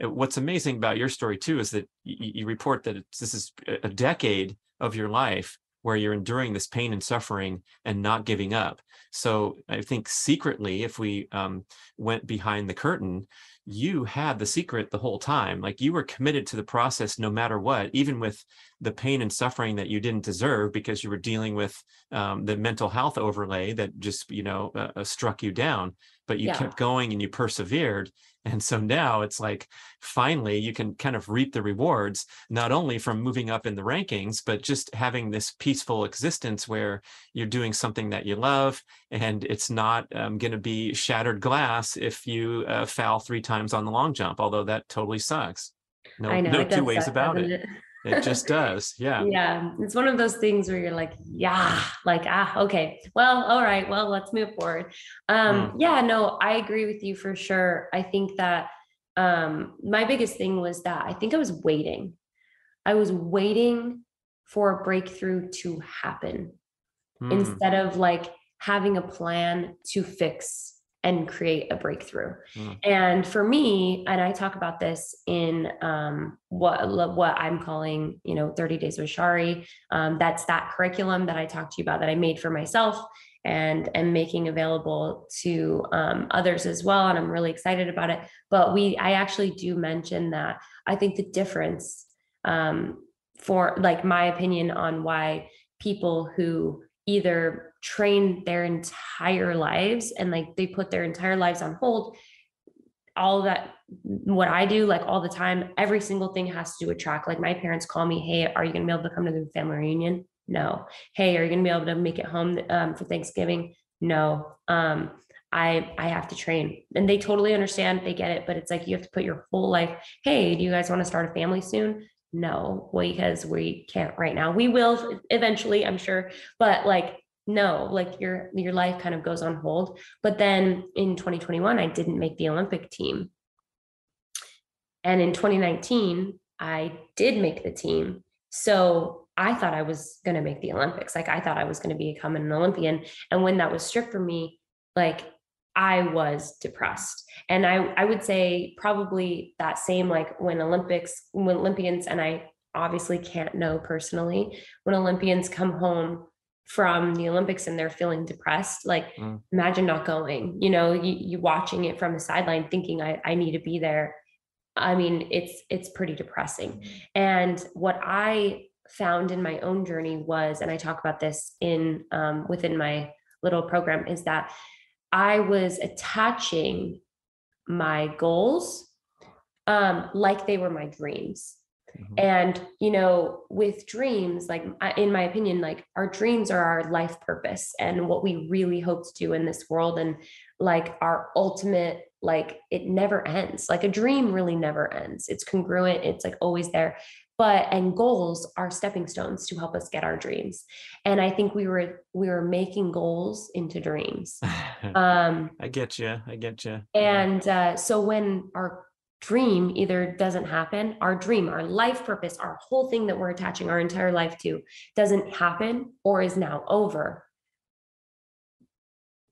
What's amazing about your story too is that you, you report that this is a decade of your life where you're enduring this pain and suffering and not giving up. So I think secretly, if we um, went behind the curtain, you had the secret the whole time. Like you were committed to the process no matter what, even with the pain and suffering that you didn't deserve because you were dealing with um, the mental health overlay that just, you know, uh, uh struck you down. But you yeah. kept going and you persevered. And so now it's like finally you can kind of reap the rewards, not only from moving up in the rankings, but just having this peaceful existence where you're doing something that you love and it's not um, going to be shattered glass if you uh, foul three times on the long jump, although that totally sucks. No, know, no two ways suck, about it. it? It just does. Yeah. Yeah. It's one of those things where you're like, yeah, like, ah, okay. Well, all right. Well, let's move forward. Um, mm. yeah, no, I agree with you for sure. I think that um my biggest thing was that I think I was waiting. I was waiting for a breakthrough to happen mm. instead of like having a plan to fix and create a breakthrough. Mm. And for me, and I talk about this in um, what what I'm calling, you know, 30 Days with Chari. Um, that's that curriculum that I talked to you about that I made for myself and am making available to um, others as well. And I'm really excited about it. But we, I actually do mention that I think the difference um, for, like, my opinion on why people who either train their entire lives and like they put their entire lives on hold. All that what I do like all the time every single thing has to do with track. Like my parents call me hey are you to be able to come to the family reunion? No. Hey are you to be able to make it home um, for Thanksgiving? No. Um, I I have to train. And they totally understand they get it but it's like you have to put your whole life hey do you guys want to start a family soon? No because we can't right now. We will eventually i'm sure but like no like your your life kind of goes on hold. But then in 2021 i didn't make the olympic team. And in 2019 i did make the team. So i thought i was going to make the olympics. Like i thought i was going to become an olympian. And when that was stripped from me like I was depressed. And I, I would say probably that same like when Olympics, when Olympians, and I obviously can't know personally, when Olympians come home from the Olympics and they're feeling depressed, like mm. imagine not going, you know, you, you watching it from the sideline thinking I, I need to be there. I mean, it's it's pretty depressing. And what I found in my own journey was, and I talk about this in um, within my little program, is that I was attaching my goals um, like they were my dreams. Mm-hmm. And, you know, with dreams, like in my opinion, like our dreams are our life purpose and what we really hope to do in this world. And like our ultimate, like it never ends. Like a dream really never ends. It's congruent, it's like always there but and goals are stepping stones to help us get our dreams and i think we were we were making goals into dreams [LAUGHS] um i get you i get you and uh, so when our dream either doesn't happen our dream our life purpose our whole thing that we're attaching our entire life to doesn't happen or is now over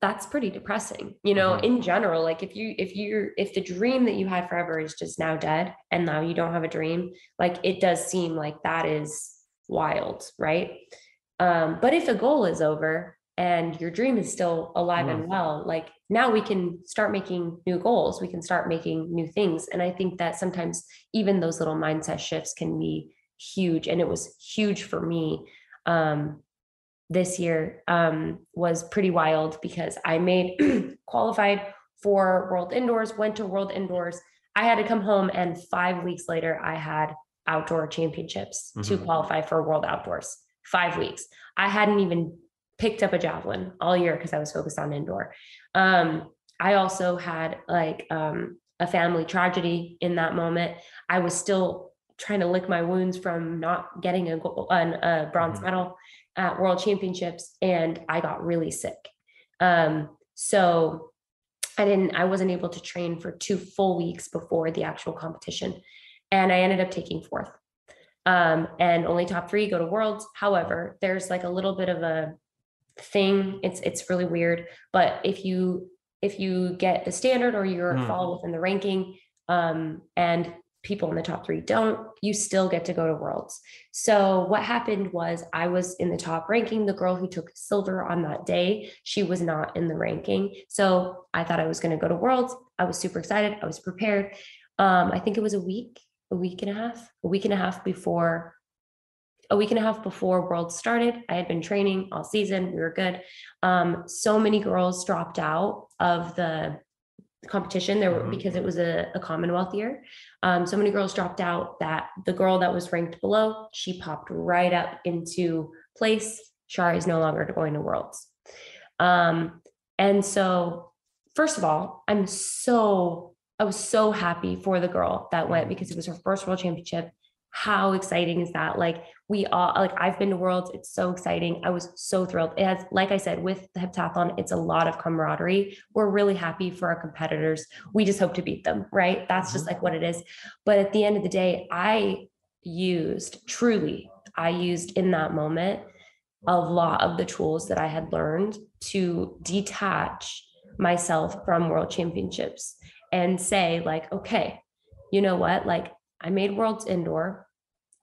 that's pretty depressing you know mm-hmm. in general like if you if you're if the dream that you had forever is just now dead and now you don't have a dream like it does seem like that is wild right um but if a goal is over and your dream is still alive mm-hmm. and well like now we can start making new goals we can start making new things and i think that sometimes even those little mindset shifts can be huge and it was huge for me um this year um, was pretty wild because I made [CLEARS THROAT] qualified for World Indoors, went to World Indoors. I had to come home, and five weeks later, I had outdoor championships mm-hmm. to qualify for World Outdoors. Five weeks. I hadn't even picked up a javelin all year because I was focused on indoor. Um, I also had like um, a family tragedy in that moment. I was still trying to lick my wounds from not getting a, a bronze mm-hmm. medal at world championships and I got really sick. Um, so I didn't, I wasn't able to train for two full weeks before the actual competition. And I ended up taking fourth. Um, and only top three go to worlds. However, there's like a little bit of a thing. It's it's really weird. But if you if you get the standard or you're mm. fall within the ranking, um, and people in the top three don't, you still get to go to worlds. So what happened was I was in the top ranking. The girl who took silver on that day, she was not in the ranking. So I thought I was going to go to worlds. I was super excited. I was prepared. Um, I think it was a week, a week and a half, a week and a half before a week and a half before world started i had been training all season we were good. Um, so many girls dropped out of the competition there mm-hmm. because it was a, a commonwealth year. Um, so many girls dropped out that the girl that was ranked below she popped right up into place. Chari is no longer going to worlds. Um, and so first of all i'm so i was so happy for the girl that went because it was her first world championship how exciting is that like we all like I've been to worlds. It's so exciting. I was so thrilled. It has, like I said, with the heptathlon, it's a lot of camaraderie. We're really happy for our competitors. We just hope to beat them, right? That's just mm-hmm. like what it is. But at the end of the day, I used truly, I used in that moment a lot of the tools that I had learned to detach myself from world championships and say, like, okay, you know what? Like, I made worlds indoor.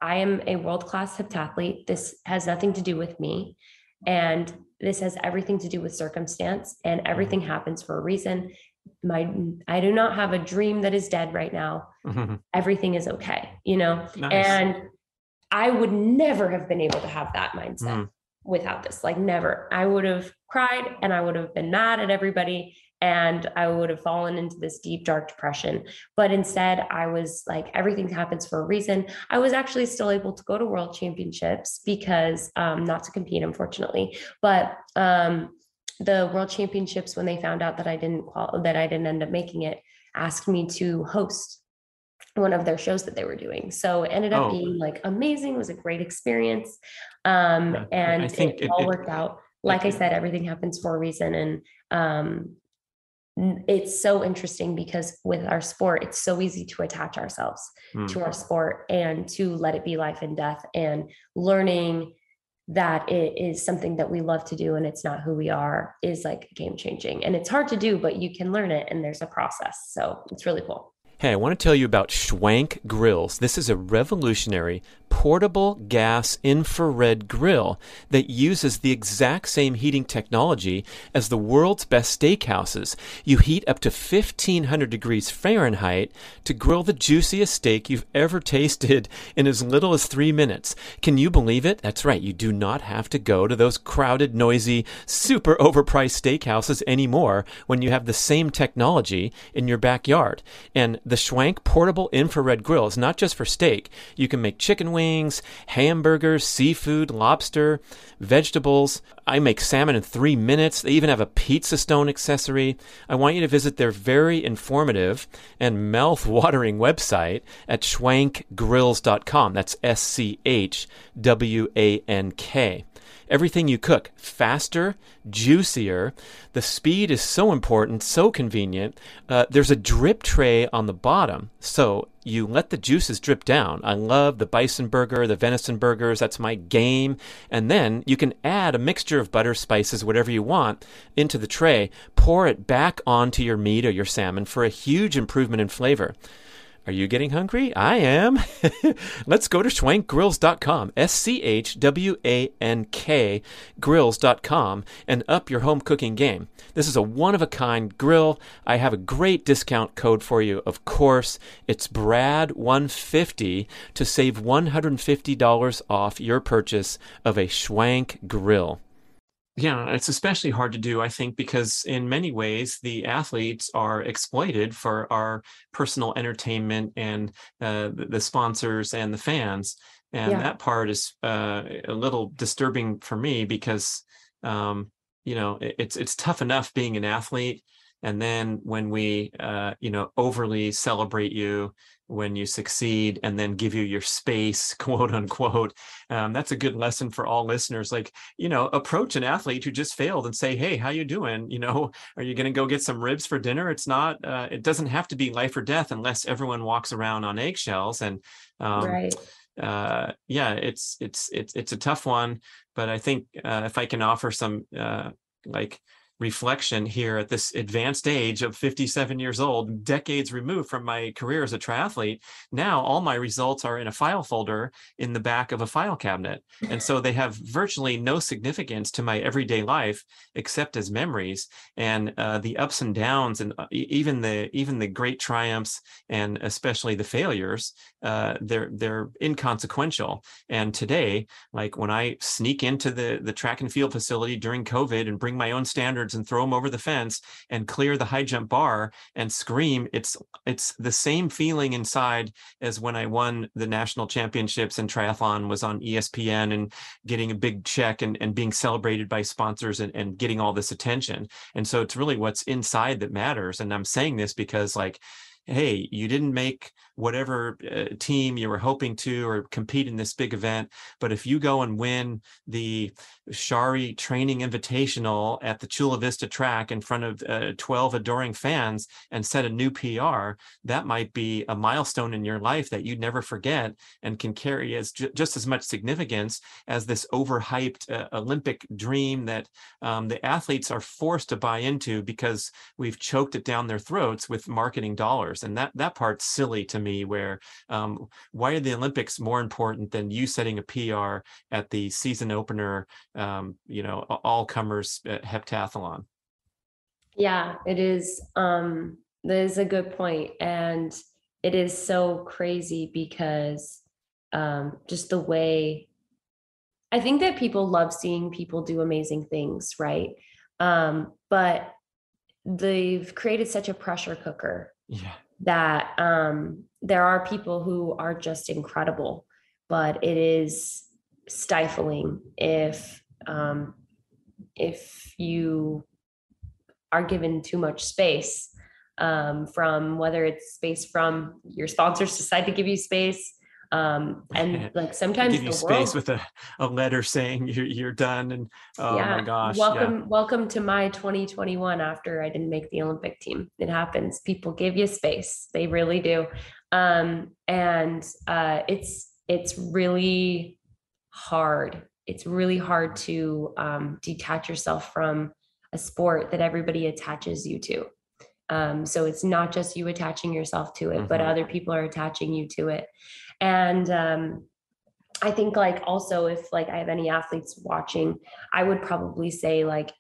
I am a world class heptathlete. This has nothing to do with me. And this has everything to do with circumstance, and everything happens for a reason. My, I do not have a dream that is dead right now. Mm-hmm. Everything is okay, you know? Nice. And I would never have been able to have that mindset mm. without this. Like, never. I would have cried and I would have been mad at everybody and I would have fallen into this deep, dark depression. But instead, I was like, everything happens for a reason. I was actually still able to go to world championships because, um, not to compete, unfortunately, but um, the world championships, when they found out that I didn't qual- that I didn't end up making it, asked me to host one of their shows that they were doing. So it ended up oh. being like amazing. It was a great experience. Um, and it, it, all worked out. Like I said, everything happens for a reason. And um, it's so interesting because with our sport it's so easy to attach ourselves mm. to our sport and to let it be life and death and learning that it is something that we love to do and it's not who we are is like game changing. And it's hard to do, but you can learn it and there's a process. So it's really cool. Hey, I want to tell you about Schwank Grills. This is a revolutionary portable gas infrared grill that uses the exact same heating technology as the world's best steakhouses. You heat up to 1500 degrees Fahrenheit to grill the juiciest steak you've ever [LAUGHS] tasted in as little as three minutes. Can you believe it? That's right. You do not have to go to those crowded, noisy, super overpriced steakhouses anymore when you have the same technology in your backyard. And the Schwank portable infrared grill is not just for steak. You can make chicken wings wings, hamburgers, seafood, lobster, vegetables. I make salmon in three minutes. They even have a pizza stone accessory. I want you to visit their very informative and mouth watering website at schwankgrills.com. That's S C H W A N K everything you cook faster, juicier. The speed is so important, so convenient. Uh, there's a drip tray on the bottom, so you let the juices drip down. I love the bison burger, the venison burgers. That's my game. And then you can add a mixture of butter, spices, whatever you want into the tray. Pour it back onto your meat or your salmon for a huge improvement in flavor. Are you getting hungry? I am. [LAUGHS] Let's go to schwankgrills.com, S C H W A N K grills.com, and up your home cooking game. This is a one of a kind grill. I have a great discount code for you, of course. It's BRAD150 to save $150 off your purchase of a Schwank grill. Yeah, it's especially hard to do, I think, because in many ways the athletes are exploited for our personal entertainment and uh, the sponsors and the fans. And yeah. that part is uh, a little disturbing for me because, um, you know, it's it's tough enough being an athlete, and then when we, uh, you know, overly celebrate you when you succeed and then give you your space [LAUGHS] quote unquote. Um, that's a good lesson for all listeners. Like you know approach an athlete who just failed and say hey how you doing? You know [LAUGHS] are you going to go get some ribs for dinner? It's not uh, it doesn't have to be life or death unless everyone walks around on eggshells and um, right. uh, yeah it's it's it's it's a tough one but i think uh, if i can offer some uh, like reflection here at this advanced age of 57 years old, decades removed from my career as a triathlete. Now all my results are in a file folder in the back of a file cabinet. And so they have virtually no significance to my everyday life except as memories and uh, the ups and downs and uh, even the even the great triumphs and especially the failures uh, they're they're inconsequential. And today, like when I sneak into the the track and field facility during COVID and bring my own standards and throw them over the fence and clear the high jump bar and scream. It's it's the same feeling inside as when i won the national championships and triathlon was on espn and getting a big check and, and being celebrated by sponsors and, and getting all this attention. And so it's really what's inside that matters. And i'm saying this because like hey, you didn't make whatever uh, team you were hoping to or compete in this big event, but if you go and win the Chari Training Invitational at the Chula Vista track in front of uh, 12 adoring fans and set a new PR, that might be a milestone in your life that you'd never forget and can carry as ju- just as much significance as this overhyped uh, Olympic dream that um, the athletes are forced to buy into because we've choked it down their throats with marketing dollars. And that that part's silly to me where um, why are the olympics more important than you setting a pr at the season opener um, you know all comers heptathlon? Yeah it is um that is a good point and it is so crazy because um just the way i think that people love seeing people do amazing things right? Um but they've created such a pressure cooker yeah. that um, there are people who are just incredible, but it is stifling if um, if you are given too much space um, from whether it's space from your sponsors decide to give you space um and [LAUGHS] like sometimes give you space with a, a letter saying you're you're done and oh yeah, my gosh welcome yeah. welcome to my 2021 after i didn't make the olympic team. It happens. People give you space. They really do um and uh it's it's really hard it's really hard to um, detach yourself from a sport that everybody attaches you to. Um, so it's not just you attaching yourself to it, mm-hmm. but other people are attaching you to it. And um, I think like also if like I have any athletes watching, I would probably say like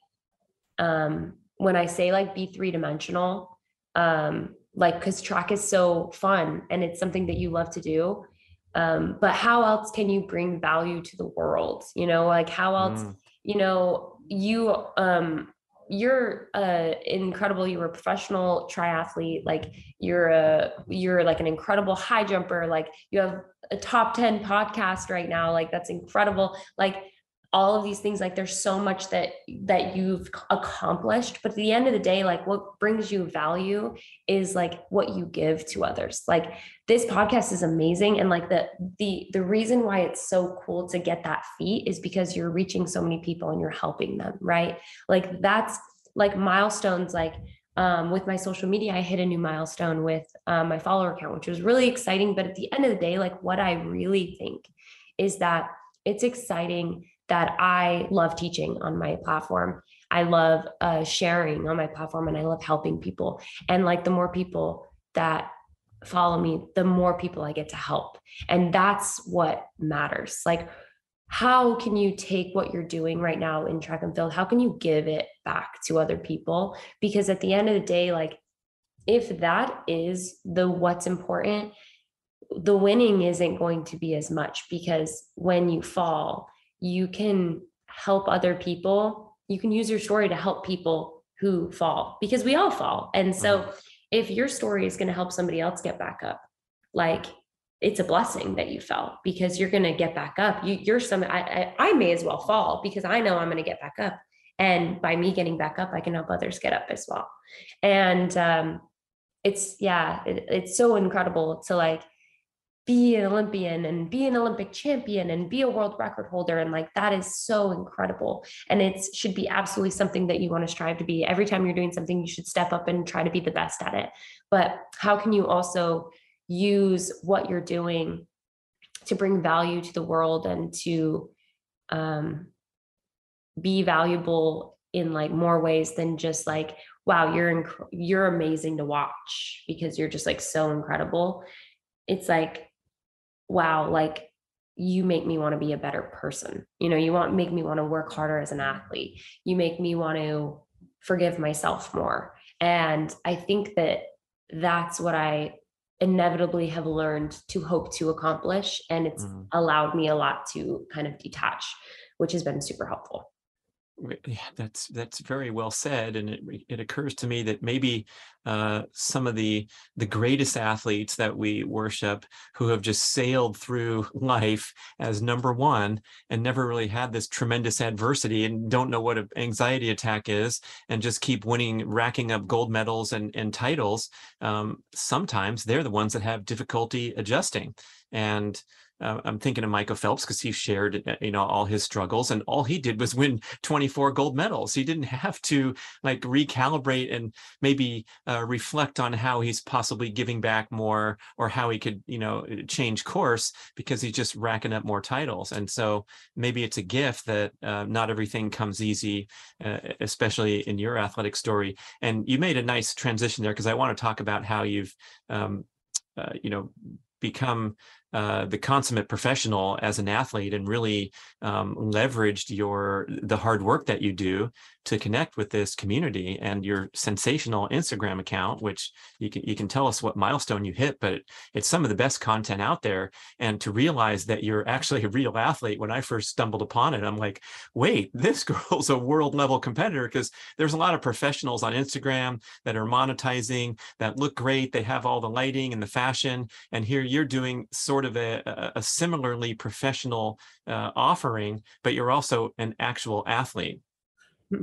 um, when I say like be three dimensional, um, like because track is so fun and it's something that you love to do. Um, but how else can you bring value to the world? You know, like how else, mm. you know, you um you're uh incredible you're a professional triathlete like you're a you're like an incredible high jumper like you have a top 10 podcast right now like that's incredible like all of these things like there's so much that that you've accomplished but at the end of the day like what brings you value is like what you give to others like this podcast is amazing and like the the the reason why it's so cool to get that feat is because you're reaching so many people and you're helping them right like that's like milestones like um, with my social media, I hit a new milestone with um, my follower count, which was really exciting. But at the end of the day, like what I really think is that it's exciting that I love teaching on my platform. I love uh, sharing on my platform and I love helping people. And like the more people that follow me, the more people I get to help. And that's what matters. Like, how can you take what you're doing right now in track and field? How can you give it back to other people? Because at the end of the day, like, if that is the what's important, the winning isn't going to be as much because when you fall, you can help other people. You can use your story to help people who fall because we all fall. And so mm-hmm. if your story is going to help somebody else get back up, like it's a blessing that you fell because you're going to get back up. You, you're some, I, I, I may as well fall because I know I'm going to get back up. And by me getting back up, I can help others get up as well. And um, it's, yeah, it, it's so incredible to like be an Olympian and be an Olympic champion and be a world record holder. And like that is so incredible. And it should be absolutely something that you want to strive to be. Every time you're doing something, you should step up and try to be the best at it. But how can you also use what you're doing to bring value to the world and to um, be valuable in like more ways than just like wow you're inc- you're amazing to watch because you're just like so incredible it's like wow, like you make me want to be a better person. You know, you want make me want to work harder as an athlete. You make me want to forgive myself more. And I think that that's what I inevitably have learned to hope to accomplish. And it's mm. allowed me a lot to kind of detach, which has been super helpful. Yeah, that's that's very well said, and it it occurs to me that maybe uh, some of the the greatest athletes that we worship, who have just sailed through [LAUGHS] life as number one and never really had this tremendous adversity and don't know what an anxiety attack is, and just keep winning, racking up gold medals and and titles. Um, sometimes they're the ones that have difficulty adjusting, and uh, I'm thinking of Michael Phelps because he shared, uh, you know, all his struggles, and all he did was win 24 gold medals. He didn't [LAUGHS] have to like recalibrate and maybe uh, reflect on how he's possibly giving back more or how he could, you know, uh, change course because he's just racking up more titles. And so maybe it's a gift that uh, not everything comes easy, uh, especially in your athletic story. And you made a nice transition there because I want to talk about how you've, um, you know, become uh, the consummate professional as an athlete and really um, leveraged your the hard work that you do to connect with this community and your sensational Instagram account, which you can you can tell us what milestone you hit, but it's some of the best content out there. And to realize that you're actually a real athlete, when I first stumbled upon it, I'm like, wait, [LAUGHS] this girl's a world level competitor because there's a lot of professionals on Instagram that are monetizing that look great. They have all the lighting and the fashion, and here you're doing sort of a, a similarly professional uh, offering, but you're also an actual athlete. [LAUGHS]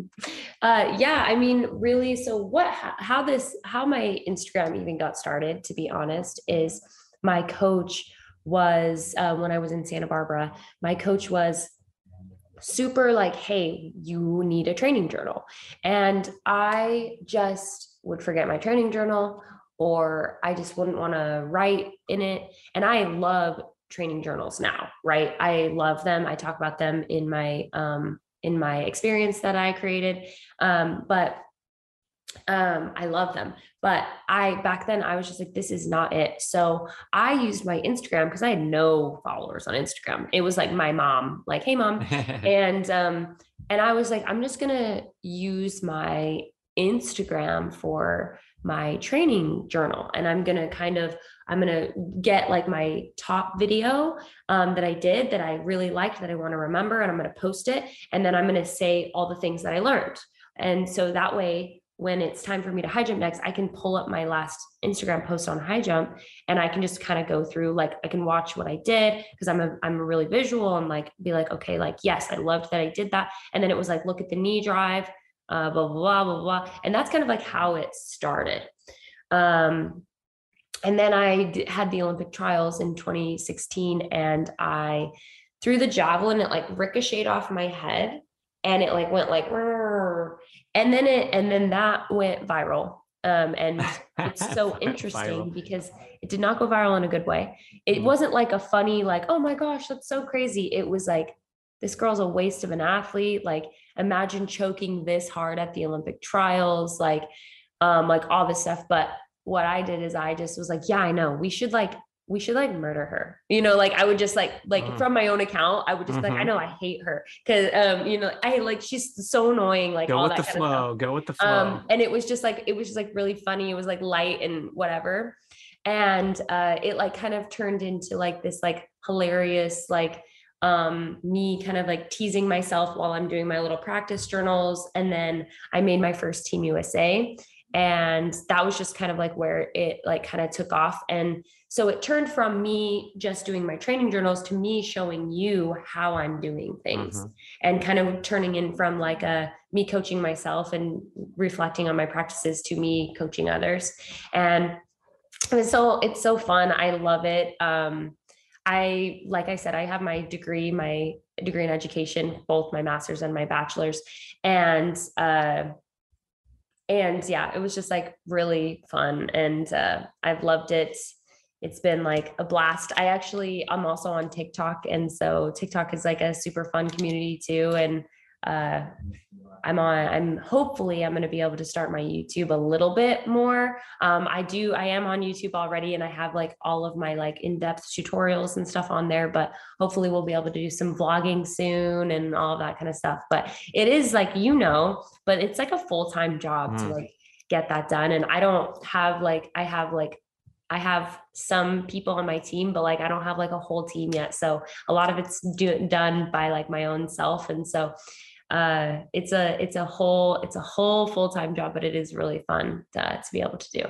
Uh, yeah, I mean, really. So, what, how this, how my Instagram even got started, to be honest, is my coach was uh, when I was in Santa Barbara. My coach was super like, hey, you need a training journal. And I just would forget my training journal or I just wouldn't want to write in it. And I love training journals now, right? I love them. I talk about them in my um, in my experience that I created. Um, but um, I love them. But I back then I was just like, this is not it. So I used my Instagram because I had no followers on Instagram. It was like my mom, like, hey mom. [LAUGHS] and um, and I was like, I'm just gonna use my Instagram for my training journal. And I'm gonna kind of I'm going to get like my top video um, that I did that I really liked that I want to remember, and I'm going to post it. And then I'm going to say all the things that I learned. And so that way, when it's time for me to high jump next, I can pull up my last Instagram post on high jump and I can just kind of go through like I can watch what I did because I'm a I'm really visual and like be like, okay, like yes, I loved that I did that. And then it was like, look at the knee drive, uh, blah, blah, blah, blah, blah. And that's kind of like how it started. Um, and then I had the Olympic trials in 2016 and I threw the javelin, it like ricocheted off my head and it like went like, and then it, and then that went viral. Um, and it's so [LAUGHS] interesting because it did not go viral in a good way. It mm. wasn't like a funny, like, oh my gosh, that's so crazy. It was like, this girl's a waste of an athlete. Like, imagine choking this hard at the Olympic trials, like, um, like all this stuff. But what I did is I just was like, yeah, I know. We should like we should like murder her. You know, like I would just like like mm. from my own account, I would just mm-hmm. like, I mm-hmm. know I hate her. Cause um, you know, I like she's so annoying, like go all with that the flow, go with the flow. Um, and it was just like it was just like really funny. It was like light and whatever. And uh it like kind of turned into like this like hilarious, like um me kind of like teasing myself while I'm doing my little practice journals. And then I made my first team USA and that was just kind of like where it like kind of took off and so it turned from me just doing my training journals to me showing you how i'm doing things mm-hmm. and kind of turning in from like a me coaching myself and reflecting on my practices to me coaching others and it's so it's so fun i love it um i like i said i have my degree my degree in education both my master's and my bachelor's and uh and yeah, it was just like really fun. And uh, I've loved it. It's been like a blast. I actually, I'm also on TikTok. And so TikTok is like a super fun community too. And uh, I'm on, I'm hopefully I'm going to be able to start my YouTube a little bit more. Um, I do, I am on YouTube already and I have like all of my like in-depth tutorials and stuff on there, but hopefully we'll be able to do some vlogging soon and all that kind of stuff. But it is like, you know, but it's like a full-time job mm. to like get that done. And I don't have like, I have like I have some people on my team, but like I don't have like a whole team yet. So a lot of it's do, done by like my own self. And so uh, it's a it's a whole it's a whole full time job, but it is really fun to, to be able to do.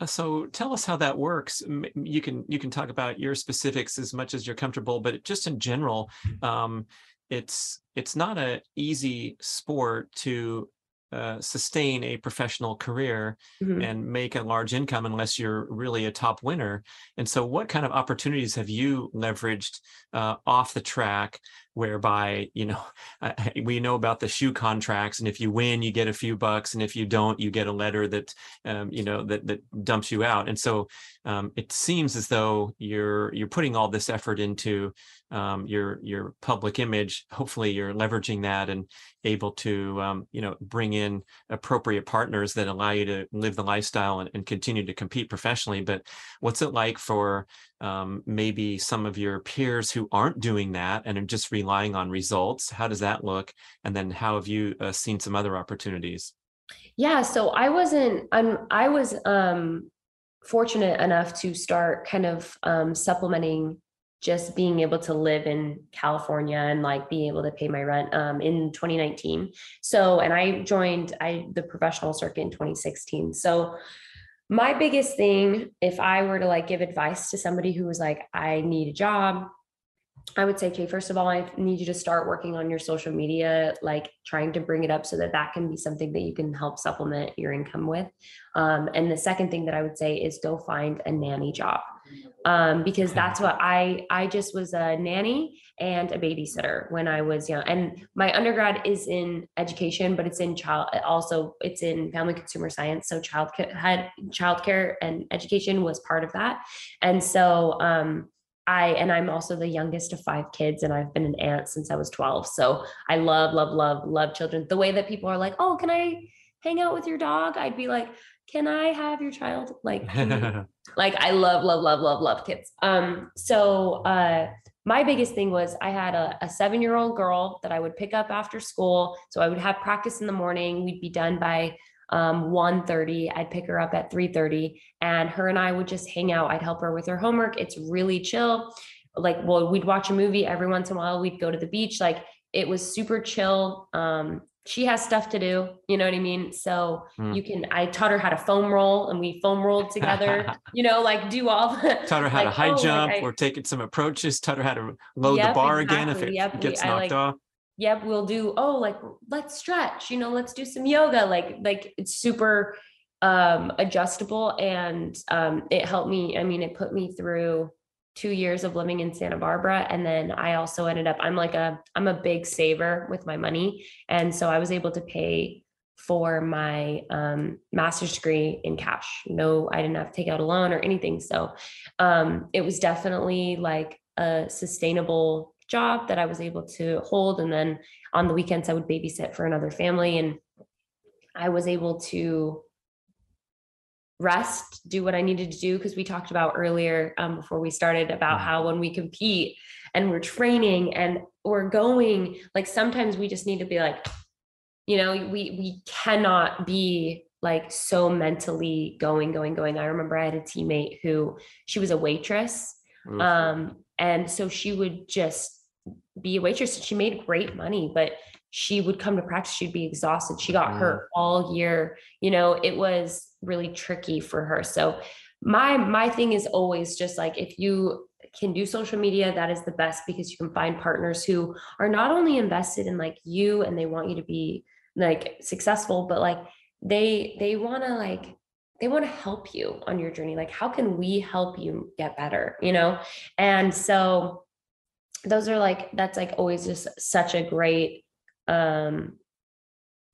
Uh, so tell us how that works. You can you can talk about your specifics as much as you're comfortable, but just in general, um, it's it's not an easy sport to uh, sustain a professional career mm-hmm. and make a large income unless you're really a top winner. And so, what kind of opportunities have you leveraged uh, off the track whereby you know [LAUGHS] we know about the shoe contracts and if you win you get a few bucks and if you don't you get a letter that um, you know that that dumps you out. And so um, it seems as though you're you're putting all this effort into um, your your public image. Hopefully you're leveraging that and able to um, you know bring in appropriate partners that allow you to live the lifestyle and, and continue to compete professionally. But what's it like for um, maybe some of your peers who aren't doing that and are just relying on results how does that look and then how have you uh, seen some other opportunities yeah so i wasn't i'm i was um fortunate enough to start kind of um, supplementing just being able to live in California and like being able to pay my rent um, in 2019. So, and I joined I the professional circuit in 2016. So my biggest thing if i were to like give advice to somebody who was like i need a job i would say okay first of all i need you to start working on your social media like trying to bring it up so that that can be something that you can help supplement your income with. Um, and the second thing that i would say is go find a nanny job um, because that's what I I just was a nanny and a babysitter when I was young. And my undergrad is in education, but it's in child also it's in family consumer science. So child had childcare and education was part of that. And so um, I and I'm also the youngest of five kids, and I've been an aunt since I was 12. So I love, love, love, love children. The way that people are like, "Oh, can I hang out with your dog?" I'd be like, "Can I have your child?" Like, [LAUGHS] like I love, love, love, love, love kids. Um, so uh, my biggest thing was I had a, a seven year old girl that I would pick up after school. So I would have practice in the morning. We'd be done by um 1:30 I'd pick her up at 3:30 and her and I would just hang out I'd help her with her homework it's really chill like well we'd watch a movie every once in a while we'd go to the beach like it was super chill um she has stuff to do you know what i mean so mm. you can i taught her how to foam roll and we foam rolled together [LAUGHS] you know like do all the [LAUGHS] taught her how like, to high oh, jump like I, or taking some approaches taught her how to load yep, the bar exactly, again if it yep, gets we, knocked like, off yep we'll do oh like let's stretch you know let's do some yoga like like it's super um adjustable and um it helped me i mean it put me through two years of living in santa barbara and then i also ended up i'm like a i'm a big saver with my money and so i was able to pay for my um, master's degree in cash no i didn't have to take out a loan or anything so um it was definitely like a sustainable job that I was able to hold. And then on the weekends, I would babysit for another family. And I was able to rest, do what I needed to do. Because we talked about earlier um, before we started about mm-hmm. how when we compete and we're training and we're going, like sometimes we just need to be like, you know, we we cannot be like so mentally going, going, going. I remember I had a teammate who she was a waitress. Mm-hmm. Um, and so she would just be a waitress. She made great money, but she would come to practice. She'd be exhausted. She got mm. hurt all year. You know, it was really tricky for her. So my my thing is always just like if you can do social media that is the best because you can find partners who are not only invested in like you and they want you to be like successful but like they they want to like they want to help you on your journey like how can we help you get better you know and so those are like that's like always just such a great um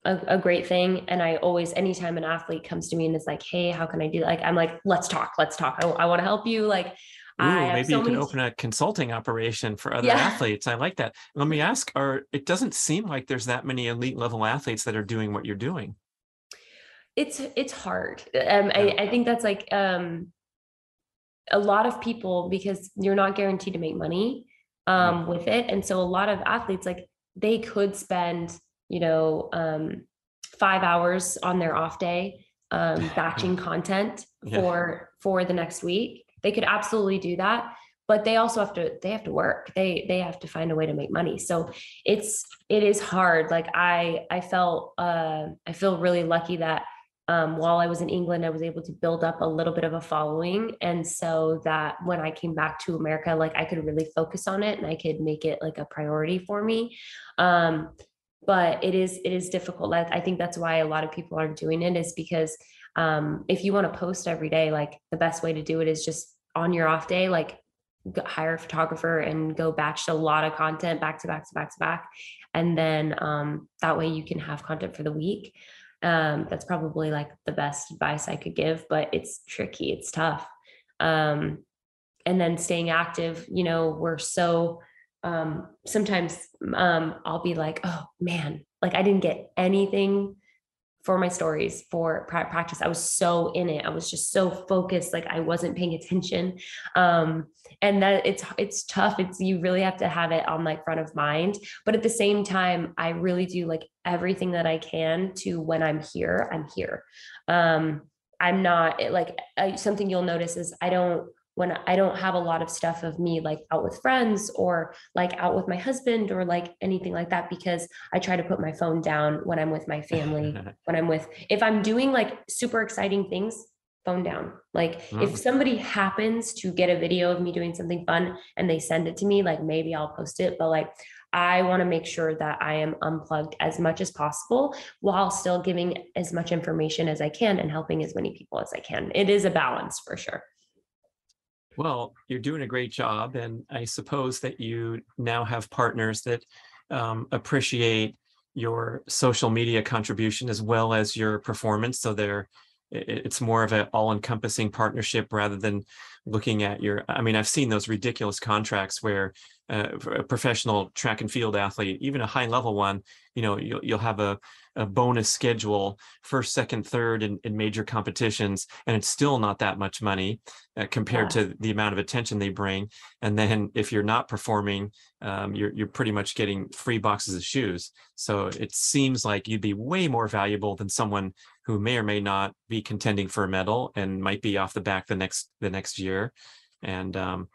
a, a, great thing and i always anytime an athlete comes to me and is like hey how can i do that? like i'm like let's talk let's talk i, I want to help you like Ooh, maybe so you can open a consulting operation for other yeah. athletes. I like that. Let me ask: Are it doesn't seem like there's that many elite level athletes that are doing what you're doing? It's it's hard. Um. I, I think that's like um, a lot of people because you're not guaranteed to make money um, with it. And so a lot of athletes, like they could spend, you know, um, five hours on their off day um, [LAUGHS] batching content yeah. for for the next week. They could absolutely do that, but they also have to they have to work. They they have to find a way to make money. So it's it is hard. Like I I felt uh, I feel really lucky that um, while I was in England, I was able to build up a little bit of a following. And so that when I came back to America, like I could really focus on it and I could make it like a priority for me. Um, but it is, it is difficult. I think that's why a lot of people aren't doing it is because um, if you want to post every day, like the best way to do it is just on your off day, like hire a photographer and go batch a lot of content back to back to back to back. And then um, that way you can have content for the week. Um, that's probably like the best advice I could give, but it's tricky, it's tough. Um, and then staying active, you know, we're so um, sometimes um, I'll be like, oh man, like I didn't get anything for my stories for practice. I was so in it. I was just so focused, like I wasn't paying [LAUGHS] attention. Um, and that it's it's tough. It's you really have to have it on like front of mind. But at the same time, I really do like everything that I can to when I'm here, I'm here. Um, I'm not like something you'll notice is I don't when I don't have a lot of stuff of me like out with friends or like out with my husband or like anything like that because I try to put my phone down when I'm with my family, [LAUGHS] when I'm with, if I'm doing like super exciting things, phone down. Like mm. if somebody happens to get a video of me doing something fun and they send it to me, like maybe I'll post it, but like I want to make sure that I am unplugged as much as possible while still giving as much information as I can and helping as many people as I can. It is a balance for sure. Well, you're doing a great job. And I suppose that you now have partners that um, appreciate your social media contribution as well as your performance. So they're it's more of an all-encompassing partnership rather than looking at your i mean i've seen those ridiculous contracts where uh, a professional track and field athlete even a high level one you know you'll, you'll have a, a bonus schedule first second third in, in major competitions and it's still not that much money uh, compared yeah. to the amount of attention they bring and then if you're not performing um, you're, you're pretty much getting free boxes of shoes so it seems like you'd be way more valuable than someone who may or may not be contending for a medal and might be off the back the next the next year and um,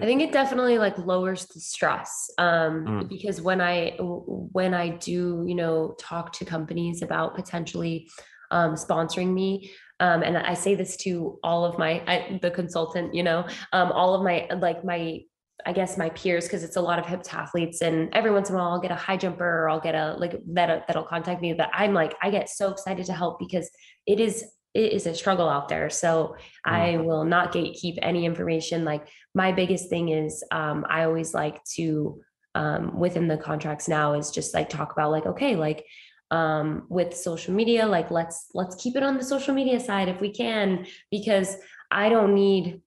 I think it definitely like lowers the stress um, mm. because when I when I do you know talk to companies about potentially um, sponsoring me, um, and I say this to all of my I, the consultant, you know, um, all of my like my I guess my peers because it's a lot of heptathletes, and every once in a while I'll get a high jumper or I'll get a like that that'll contact me. But I'm like I get so excited to help because it is it is a struggle out there. So mm. I will not gatekeep any information. Like my biggest thing is um, I always like to um, within the contracts now is just like talk about like okay like um, with social media like let's let's keep it on the social media side if we can because I don't need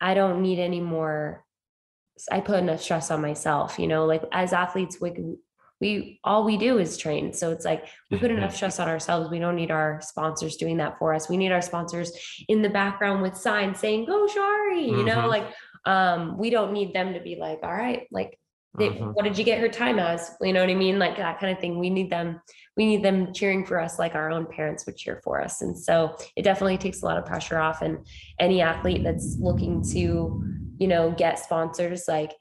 I don't need any more I put enough stress on myself, you know, like as athletes, we we all we do is train. So it's like we put enough stress on ourselves. We don't need our sponsors doing that for us. We need our sponsors in the background with signs saying go Chari you know mm-hmm. like um we don't need them to be like all right like they, mm-hmm. what did you get her time as? You know what i mean? Like that kind of thing. We need them we need them cheering for us like our own parents would cheer for us. And so it definitely takes a lot of pressure off and any athlete that's looking to you know get sponsors like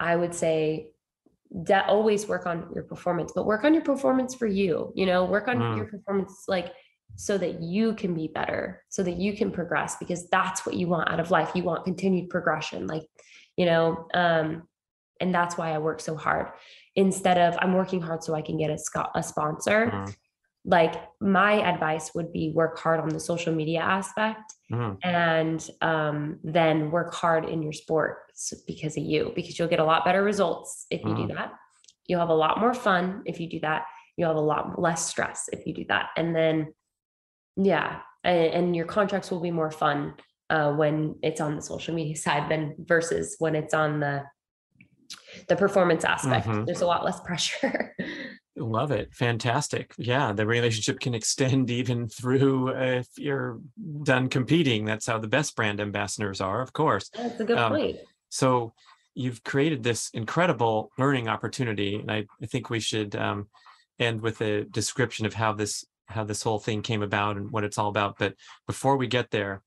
i would say that always work on your performance, but work on your performance for you, you know, work on mm. your performance like so that you can be better, so that you can progress because that's what you want out of life. You want continued progression, like, you know, um, and that's why I work so hard instead of I'm working hard so I can get a, a sponsor. Mm. Like my advice would be work hard on the social media aspect mm. and um, then work hard in your sport because of you, because you'll get a lot better results if you mm. do mm-hmm. that. You'll have a lot more fun if you do that. You'll have a lot less stress if you do that. And then, yeah, and, and your contracts will be more fun uh, when it's on the social media [LAUGHS] side than versus when it's on the the performance aspect. Mm-hmm. There's a lot less pressure. [LAUGHS] Love it. Fantastic. Yeah, the relationship can extend [LAUGHS] even through uh, if you're done competing. That's how the best brand ambassadors are, of course. That's a good um, point. So you've created this incredible learning opportunity, and I, I think we should um, end with a description of how this how this whole thing came about and what it's all about. But before we get there,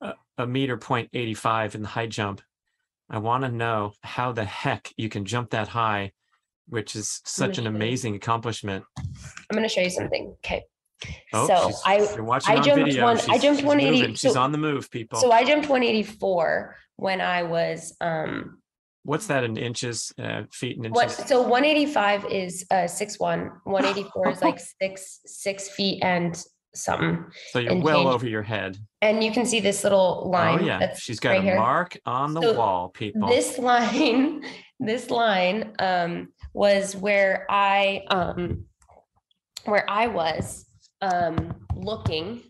uh, a meter point 85 in the high jump, I want to know how the heck you can jump that high which is such an amazing accomplishment. I'm going to show you something. Okay. Oh, so I I jumped one she's, I jumped 180 moving. she's so, on the move people. So I jumped 184 when I was um What's that in inches, uh, feet and inches? What, so 185 is uh six one. 184 [LAUGHS] is like six six feet and something. So you're well change. over your head. And you can see this little oh, line. Oh yeah, she's got right a here. mark on the so wall, people. This [LAUGHS] line, this line, um, was where I um, where I was um, looking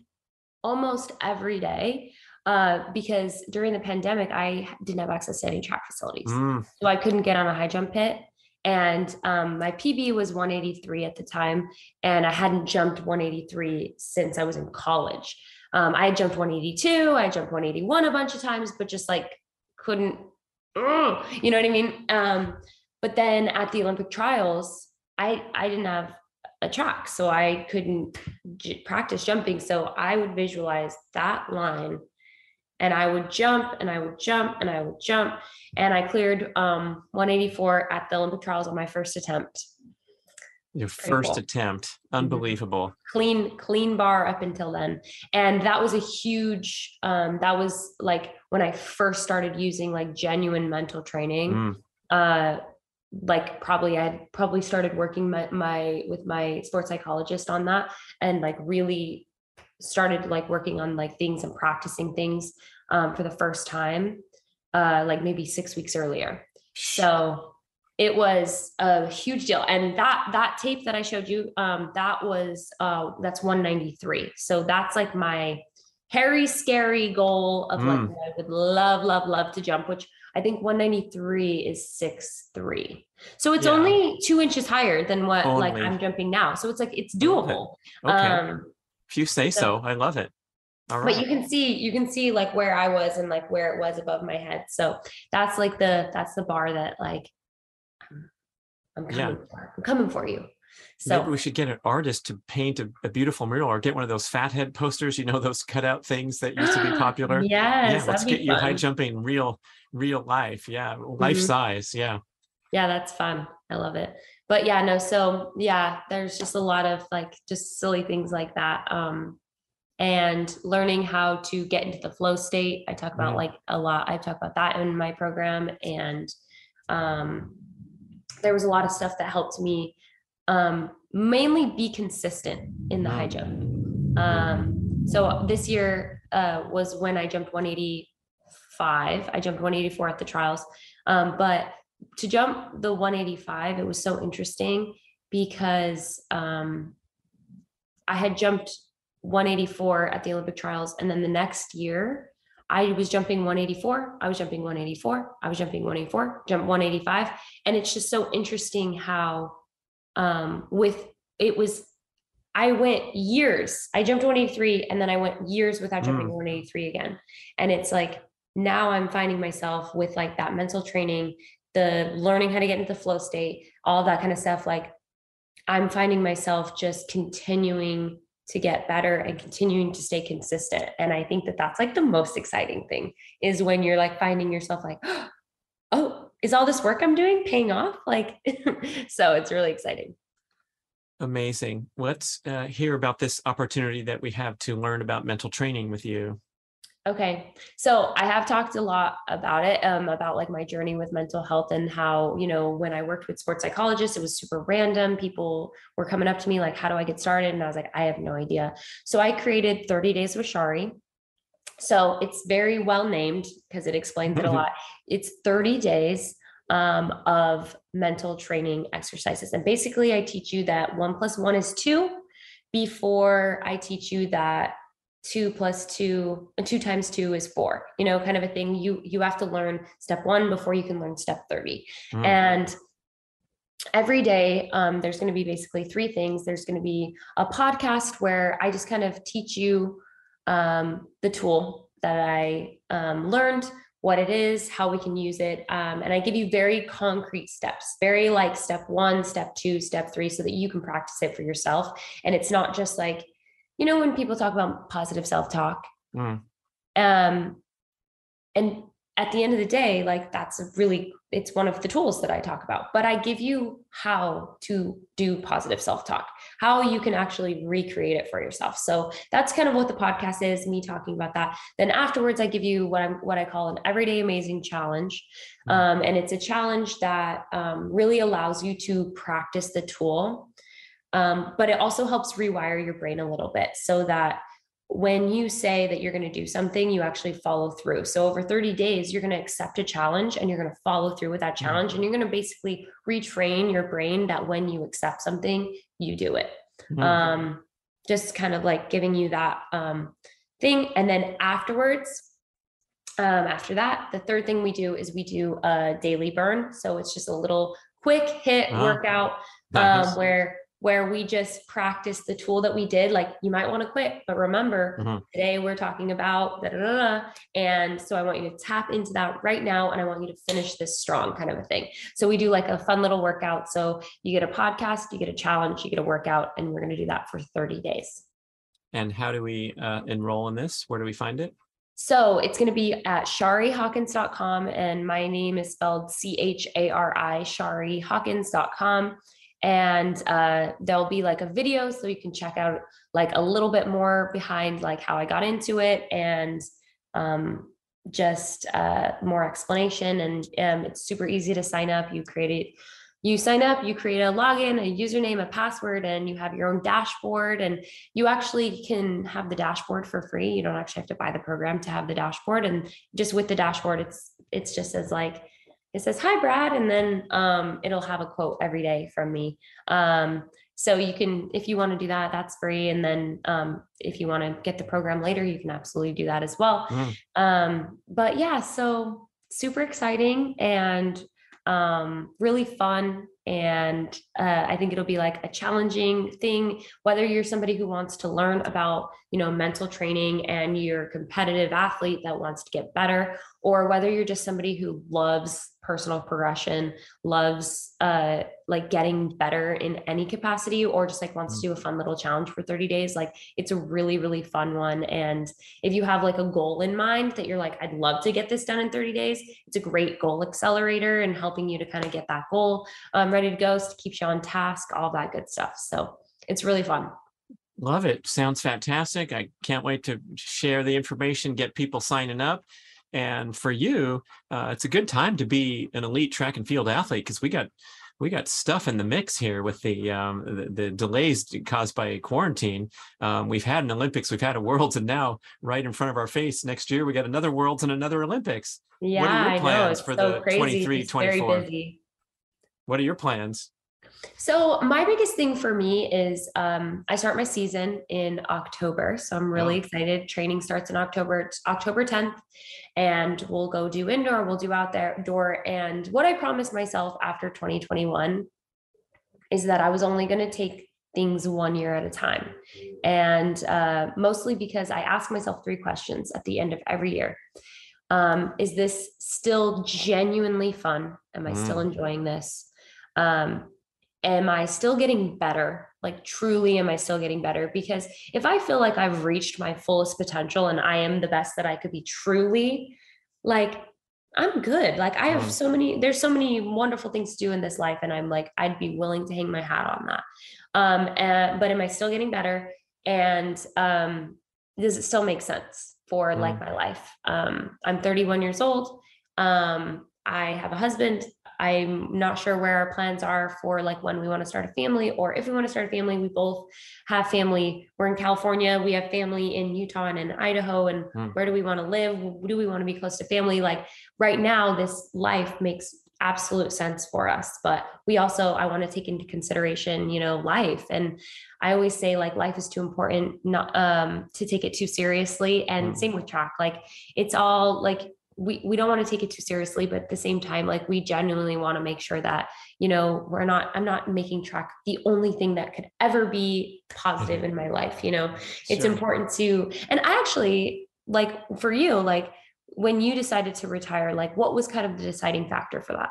almost every day uh, because during the pandemic I didn't have access to any track facilities, mm. so I couldn't get on a high jump pit. And um, my PB was 183 at the time, and I hadn't jumped 183 since I was in college. Um, I had jumped 182, I jumped 181 a bunch of times, but just like couldn't, you know what I mean? Um, but then at the Olympic trials, I I didn't have a track, so I couldn't j- practice jumping. So I would visualize that line, and I would jump, and I would jump, and I would jump, and I cleared um, 184 at the Olympic trials on my first attempt. Your first cool. attempt, mm-hmm. unbelievable. Clean, clean bar up until then, and that was a huge. Um, that was like when I first started using like genuine mental training. Mm. Uh, like probably I probably started working my, my with my sports psychologist on that and like really started like working on like things and practicing things um, for the first time uh, like maybe six weeks earlier so it was a huge deal and that that tape that i showed you um that was uh that's 193 so that's like my hairy scary goal of like Mm. i would love love love to jump which i think 193 is six three so it's Yeah. only two inches higher than what like i'm jumping now so it's like it's doable Okay. um if you say so- so, I love it. All right. but you can see you can see like where i was and like where it was above my head so that's like the that's the bar that like I'm coming Yeah. for i'm coming for you so Maybe we should get an artist to paint a, a beautiful mural or get one of those fathead posters, you know, those cutout things that used to be [GASPS] popular. yes yeah, let's get you high jumping real, real life. Yeah, life Mhm. size. Yeah. yeah that's fun i love it but yeah no so yeah there's just a lot of like just silly things like that um and learning how to get into the flow state i talk about Mm. like a lot i talk about that in my program and um there was a lot of stuff that helped me um mainly be consistent in the high jump. Um so this year uh was when i jumped 185 i jumped 184 at the trials. Um but to jump the 185 it was so interesting because um i had jumped 184 at the olympic trials and then the next year i was jumping 184 i was jumping 184 i was jumping 184 jump 185 and it's just so interesting how um with it was I went years. I jumped 183 and then I went years without jumping Mm. 183 again. And it's like now I'm finding myself with like that mental training, the learning how to get into the flow state, all that kind of stuff. Like I'm finding myself just continuing to get better and continuing to stay consistent. And I think that that's like the most exciting thing is when you're like finding yourself like, [GASPS] oh, is all this work I'm doing paying off? Like, [LAUGHS] so it's really exciting. Amazing. Let's uh, hear about this opportunity that we have to learn about mental training with you. Okay. So I have talked a lot about it, um, about like my journey with mental health and how, you know, when I worked with sports psychologists, it was super random. People were coming up to me like, how do I get started? And I was like, I have no idea. So I created 30 Days with Chari. So it's very well named because it explains it a lot. It's 30 days um, of mental training exercises. And basically, I teach you that one plus one is two before I teach you that two plus two and two times two is four you know kind of a thing. You you have to learn step one before you can learn step 30 Mm. and every day um, there's going to be basically three things. There's going to be a podcast where i just kind of teach you um, the tool that i um, learned what it is how we can use it um, and i give you very concrete steps very like step one step two step three so that you can practice it for yourself. And it's not just like you know when people talk about positive self-talk Mm. um and at the end of the day like that's a really it's one of the tools that i talk about but i give you how to do positive self-talk how you can actually recreate it for yourself so that's kind of what the podcast is me talking about that then afterwards i give you what i'm what i call an everyday amazing challenge Mm. um, and it's a challenge that um, really allows you to practice the tool um, but it also helps rewire your brain a little bit so that when you say that you're going to do something, you actually follow through. So over 30 days, you're going to accept a challenge and you're going to follow through with that challenge. And you're going to basically retrain your brain that when you accept something, you do it. Mm. Um, just kind of like giving you that um, thing. And then afterwards, um, after that, the third thing we do is we do a daily burn. So it's just a little quick hit Ah, workout Nice. um, where where we just practice the tool that we did. Like you might want to quit, but remember Mhm. today we're talking about da, da, da, da. and so I want you to tap into that right now, and I want you to finish this strong, kind of a thing. So we do like a fun little workout. So you get a podcast, you get a challenge, you get a workout, and we're going to do that for 30 days. and how do we uh, enroll in this? Where do we find it? So it's going to be at charihawkins.com and my name is spelled C H A R I, charihawkins.com. And uh, there'll be like a video so you can check out like a little bit more behind like how I got into it and um, just uh, more explanation. And um, it's super easy to sign up. You create it. You sign up, you create a login, a username, a password, and you have your own dashboard. And you actually can have the dashboard for free. You don't actually have to buy the program to have the dashboard. And just with the dashboard, it's it's just as like it says hi brad and then um, it'll have a quote every day from me um, so you can if you want to do that that's free and then um, if you want to get the program later you can absolutely do that as well mm. um, but yeah so super exciting and um, really fun and uh, i think it'll be like a challenging thing whether you're somebody who wants to learn about you know mental training and you're a competitive athlete that wants to get better or whether you're just somebody who loves personal progression loves uh like getting better in any capacity or just like wants to do a fun little challenge for 30 days like it's a really really fun one. And if you have like a goal in mind that you're like I'd love to get this done in 30 days it's a great goal accelerator and helping you to kind of get that goal. Um, ready to go so keeps you on task all that good stuff so it's really fun Love it. Sounds fantastic. I can't wait to share the information, get people signing up. And for you, uh, it's a good time to be an elite track and field athlete because we got we got stuff in the mix here with the um, the, the, delays caused by quarantine. Um, we've had an Olympics, we've had a Worlds, and now right in front of our face next year we got another Worlds and another Olympics. Yeah, what are your plans for so the 23, 24? What are your plans? So my biggest thing for me is um, I start my season in October, so I'm really oh. excited. Training starts in October, it's October 10th, and we'll go do indoor, we'll do out there door. And what I promised myself after 2021 is that I was only going to take things one year at a time, and uh, mostly because I ask myself three questions at the end of every year. Um, is this still genuinely fun? Am I mm. still enjoying this? Um, am I still getting better? Like, truly, am I still getting better? Because if I feel like I've reached my fullest potential and I am the best that I could be truly, like, I'm good. Like, I have mm. so many, there's so many wonderful things to do in this life. And I'm like, I'd be willing to hang my hat on that. Um, and, but am I still getting better? And um, does it still make sense for mm. like my life? Um, I'm 31 years old. Um, I have a husband. I'm not sure where our plans are for like when we want to start a family or if we want to start a family. We both have family. We're in California. We have family in Utah and in Idaho. And mm. where do we want to live? Do we want to be close to family? Like right now, this life makes absolute sense for us but we also i want to take into consideration you know life and i always say like life is too important not um to take it too seriously and mm. same with track like it's all like we, we don't want to take it too seriously, but at the same time, like we genuinely want to make sure that, you know, we're not, I'm not making track the only thing that could ever be positive in my mm-hmm. life. You know, it's sure. important to, and I actually like for you, like when you decided to retire, like what was kind of the deciding factor for that?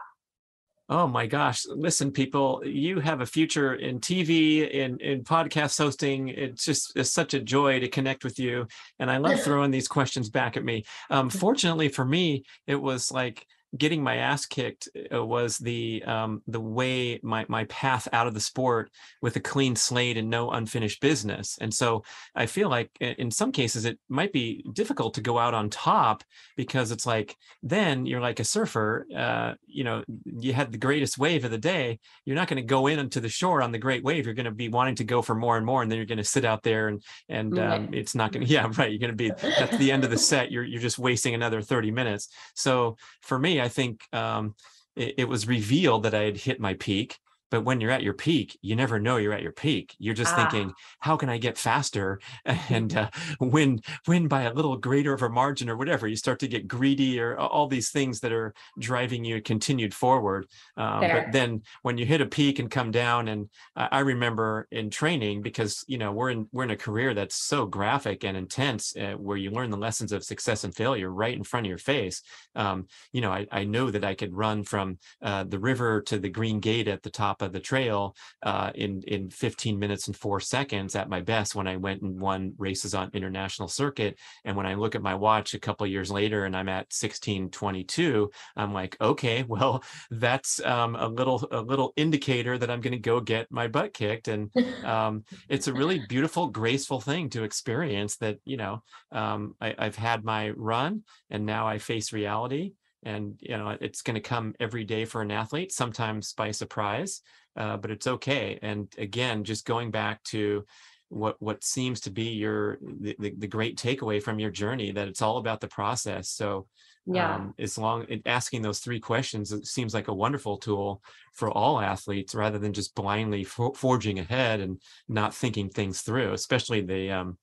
Oh my gosh. Listen, people, you have a future in TV, in, in podcast hosting. It's just it's such a joy to connect with you. And I love throwing these questions back at me. Um, fortunately for me, it was like getting my ass kicked uh, was the um, the way my my path out of the sport with a clean slate and no unfinished business. And so I feel like in some cases it might be difficult to go out on top because it's like then you're like a surfer. Uh, you know, you had the greatest wave of the day. You're not going to go in onto the shore on the great wave. You're going to be wanting to go for more and more, and then you're going to sit out there and and um, it's not going [LAUGHS] to. Yeah, right. You're going to be at the end of the set. You're you're just wasting another 30 minutes. So for me, I think um, it, it, was revealed that I had hit my peak. But when you're at your peak, you never know you're at your peak. You're just ah. thinking, how can I get faster [LAUGHS] and uh, win win by a little greater of a margin or whatever? You start to get greedy or all these things that are driving you continued forward. Um, but then when you hit a peak and come down, and I, I remember in training because you know we're in we're in a career that's so graphic and intense, uh, where you learn the lessons of success and failure right in front of your face. Um, you know, I, I know that I could run from uh, the river to the green gate at the top top of the trail uh, in in 15 minutes and four seconds at my best when I went and won races on international circuit. And when I look at my watch a couple years later and I'm at 16:22, I'm like, okay, [LAUGHS] well, that's um, a little a little indicator that I'm going to go get my butt kicked. And [LAUGHS] um, it's a really beautiful, graceful thing to experience. That you know, um, I, I've had my run, and now I face reality and you know it's going to come every day for an athlete sometimes by surprise uh, but it's okay and again just going back to what what seems to be your the, the, the great takeaway from your journey that it's all about the process so yeah. um, as long asking those three questions it seems like a wonderful tool for all athletes rather than just blindly for, forging ahead and not thinking things through especially the um,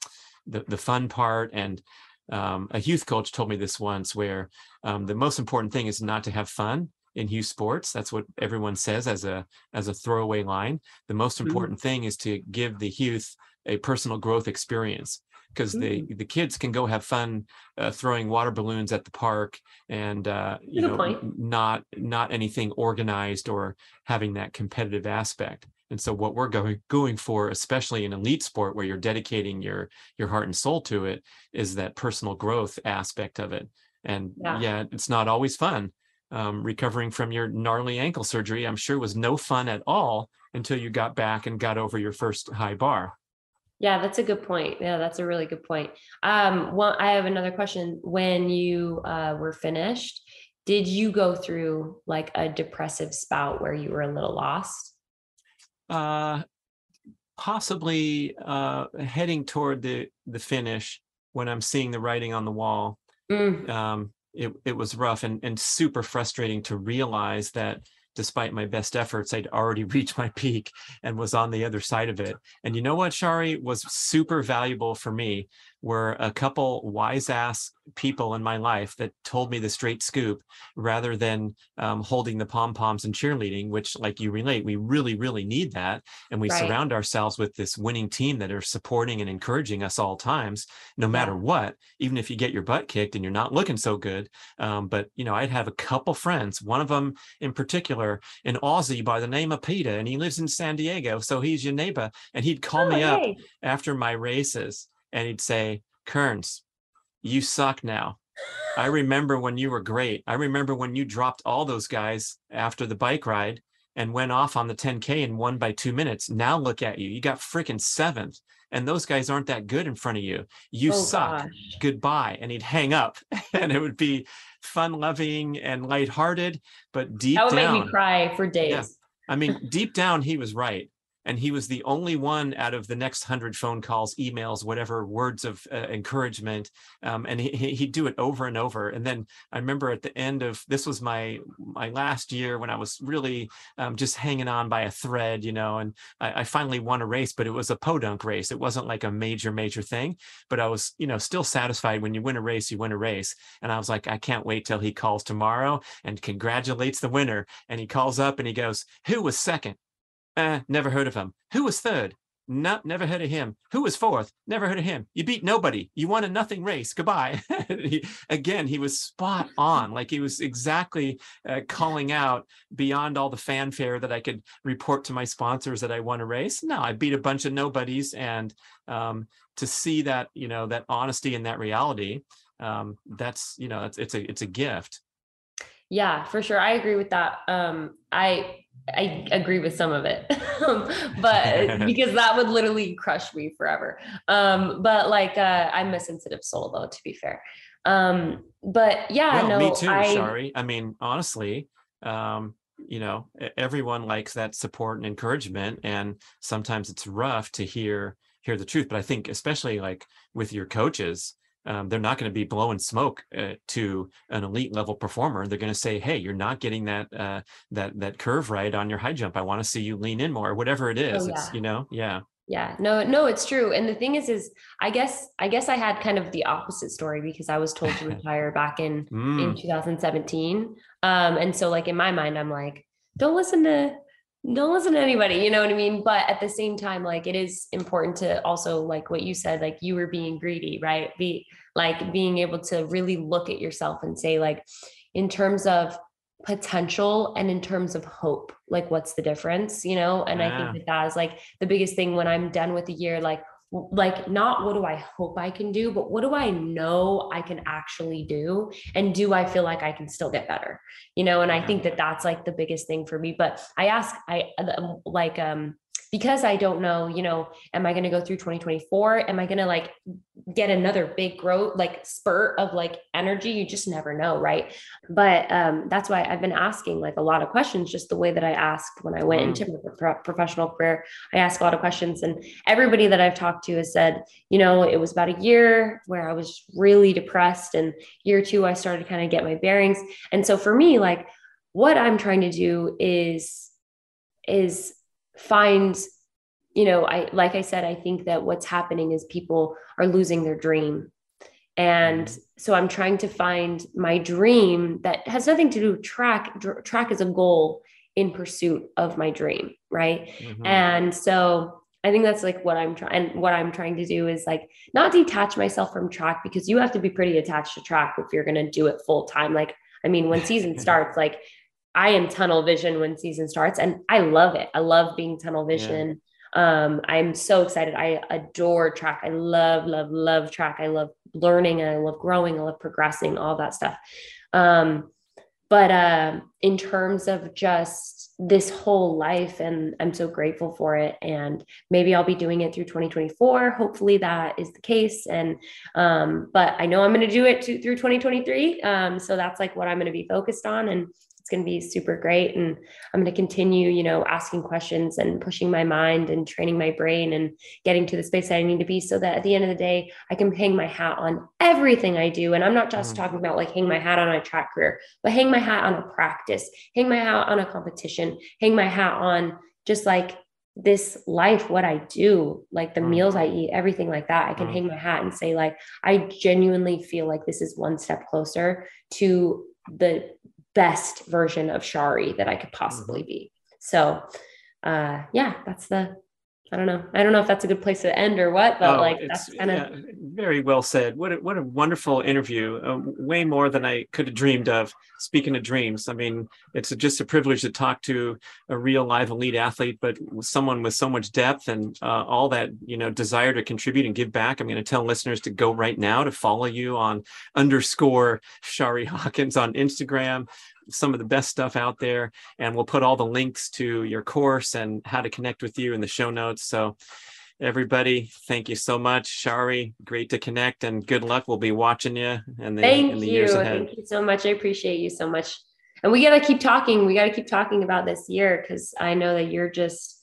the, the fun part and um, a youth coach told me this once where um, the most important thing is not to have fun in youth sports that's what everyone says as a as a throwaway line the most mm-hmm. important mm-hmm. thing is to give the youth a personal growth experience because mm-hmm. the the kids can go have fun uh, throwing water balloons at the park and uh, you Good know point. not not anything organized or having that competitive aspect and so what we're going going for especially in elite sport where you're dedicating your your heart and soul to it is that personal growth aspect of it and yeah, yeah it's not always fun um, recovering from your gnarly ankle surgery i'm sure was no fun at all until you got back and got over your first high bar yeah, that's a good point. Yeah, that's a really good point. Um, well, I have another question. When you uh, were finished, did you go through like a depressive spout where you were a little lost? Uh, possibly uh, heading toward the the finish when I'm seeing the writing on the wall. Mm. Um, it it was rough and and super frustrating to realize that despite my best efforts, I'd already [LAUGHS] reached my peak and was on the other side of it. And you know what, Chari was super valuable for me were a couple wise ass people in my life that told me the straight scoop rather than um, holding the pom poms and cheerleading, which, like you relate, we really, really need that. And we right. surround ourselves with this winning team that are supporting and encouraging us all times, no matter yeah. what, even if you get your butt kicked and you're not looking so good. Um, but, you know, I'd have a couple friends, one of them in particular, an Aussie by the name of Peter, and he lives in San Diego. So he's your neighbor. And he'd call oh, me hey. up after my races and he'd say, Kearns, you suck now. I [LAUGHS] remember when you were great. I remember when you dropped all those guys after the bike ride and went off on the 10K and won by two minutes. Now look at you. You got freaking seventh. And those guys aren't that good in front of you. You oh, suck. Gosh. Goodbye. And he'd hang up. [LAUGHS] and it would be fun loving and lighthearted. But deep that would down, make me cry for days. Yeah, I mean, deep down, he was right and he was the only one out of the next hundred phone calls emails whatever words of uh, encouragement um, and he, he'd do it over and over. And then i remember at the end of this was my my last year when i was really um, just hanging on by a thread you know and I, I, finally won a race but it was a podunk race. It wasn't like a major major thing but i was you know still satisfied when you win a race you win a race. And i was like i can't wait till he calls tomorrow and congratulates the winner. And he calls up and he goes who was second uh, never heard of him. Who was third? No, never heard of him. Who was fourth? Never heard of him. You beat nobody. You won a nothing race. Goodbye. [LAUGHS] he, again, he was spot on. Like he was exactly uh, calling out beyond all the fanfare that I could report to my sponsors that I won a race. No, I beat a bunch of nobodies, and um, to see that, you know, that honesty and that reality, um, that's, you know, it's, it's a it's a gift. Yeah, for sure. I agree with that. Um, I I agree with some of it, [LAUGHS] but [LAUGHS] because that would literally crush me forever. Um, but like, uh, I'm a sensitive soul though, to be fair. Um, but yeah, well, no, me too. I, sorry. I mean, honestly, um, you know, everyone likes that support and encouragement, and sometimes it's rough to hear hear the truth. But I think, especially like with your coaches, um, they're not going to be blowing smoke uh, to an elite level performer. They're going to say, "Hey, you're not getting that uh, that that curve right on your high jump. I want to see you lean in more, whatever it is." Oh, yeah. It's you know, yeah. Yeah, no, no, it's true. And the thing is, is I guess I guess I had kind of the opposite story because I was told to [LAUGHS] retire back in mm. in 2017. Um, and so like in my mind, I'm like, don't listen to don't listen to anybody you know what i mean? But at the same time like it is important to also like what you said like you were being greedy right? Be like being able to really look at yourself and say like in terms of potential and in terms of hope like what's the difference you know? And yeah. i think that that is like the biggest thing when i'm done with the year like like not what do I hope I can do, but what do I know I can actually do? And do I feel like I can still get better? You know, and I think that that's like the biggest thing for me. But I ask, I like, um, because I don't know, you know, am I going to go through 2024? Am I going to like get another big growth like spurt of like energy you just never know right but um that's why i've been asking like a lot of questions just the way that i asked when i went mm. into my pro- professional career i asked a lot of questions and everybody that i've talked to has said you know it was about a year where i was really depressed and year two i started to kind of get my bearings and so for me like what i'm trying to do is is find you know, I like I said, I think that what's happening is people are losing their dream. And mm-hmm. so I'm trying to find my dream that has nothing to do with track. Track is a goal in pursuit of my dream, right? Mm-hmm. And so I think that's like what I'm trying what I'm trying to do is like not detach myself from track because you have to be pretty attached to track if you're going to do it full time. Like I mean, when season [LAUGHS] starts, like I am tunnel vision when season starts and I love it. I love being tunnel vision. Um, I'm so excited. I adore track. I love, love, love track. I love learning and I love growing. I love progressing, all that stuff. Um, but uh, in terms of just this whole life, and I'm so grateful for it. And maybe I'll be doing it through 2024. Hopefully that is the case. And um, but I know I'm going to do it to, through 2023. Um, so that's like what I'm going to be focused on. And it's going to be super great and i'm going to continue you know asking questions and pushing my mind and training my brain and getting to the space that i need to be so that at the end of the day i can hang my hat on everything i do and i'm not just mm. talking about like hang my hat on a track career but hang my hat on a practice hang my hat on a competition hang my hat on just like this life what i do like the mm. meals i eat everything like that i can mm. hang my hat and say like i genuinely feel like this is one step closer to the best version of Chari that I could possibly mm-hmm. be. So, uh, yeah, that's the I don't know. I don't know if that's a good place to end or what, but oh, like that's kind of yeah, very well said. What a, what a wonderful interview. Uh, way more than I could have dreamed of. Speaking of dreams, I mean, it's just a privilege to talk to a real live elite athlete, but someone with so much depth and uh, all that you know desire to contribute and give back. I'm going to tell listeners to go right now to follow you on underscore Chari Hawkins on Instagram some of the best stuff out there. And we'll put all the links to your course and how to connect with you in the show notes. So, everybody, thank you so much. Chari, great to connect and good luck. We'll be watching you in the, thank in the you. years ahead. Thank you so much. I appreciate you so much. And we got to keep talking. We got to keep talking about this year because I know that you're just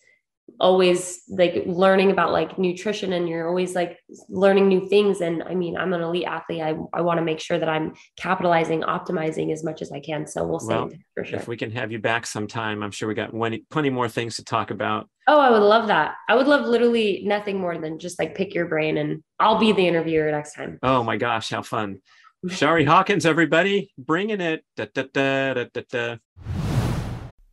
always like learning about like nutrition and you're always like learning new things. And i mean i'm an elite athlete. I, I want to make sure that i'm capitalizing optimizing as much as i can. So we'll well, for sure. if we can have you back sometime i'm sure we got plenty more things to talk about. Oh i would love that. I would love literally nothing more than just like pick your brain and i'll be the interviewer next time. Oh my gosh how fun. Chari hawkins everybody bringing it. Da, da, da,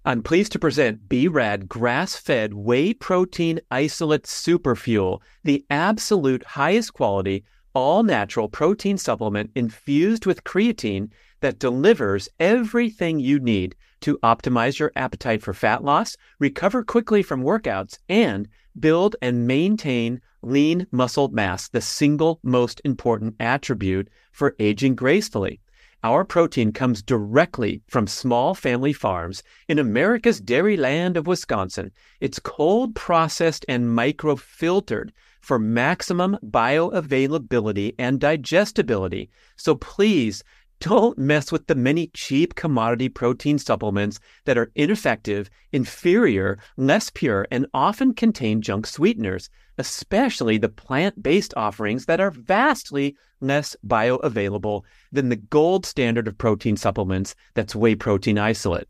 I'm pleased to present B-Rad grass-fed whey protein isolate superfuel, the absolute highest quality, all-natural protein supplement infused with creatine that delivers everything you need to optimize your appetite for fat loss, recover quickly from workouts, and build and maintain lean muscle mass, the single most important attribute for aging gracefully. Our protein comes directly from small family farms in America's dairy land of Wisconsin. It's cold processed and microfiltered for maximum bioavailability and digestibility. So please don't mess with the many cheap commodity protein supplements that are ineffective, inferior, less pure, and often contain junk sweeteners, especially the plant based offerings that are vastly less bioavailable than the gold standard of protein supplements that's whey protein isolate.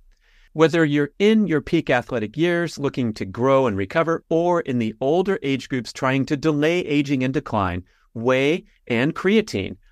Whether you're in your peak athletic years looking to grow and recover, or in the older age groups trying to delay aging and decline, whey and creatine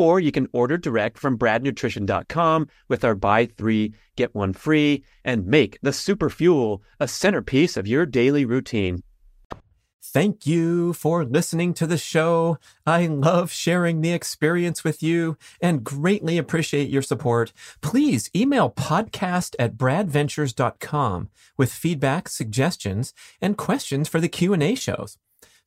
or you can order direct from bradnutrition.com with our buy three, get one free, and make the super fuel a centerpiece of your daily routine. Thank you for listening to the show. I love sharing the experience with you and greatly appreciate your support. Please email podcast at bradventures.com with feedback, suggestions, and questions for the Q&A shows.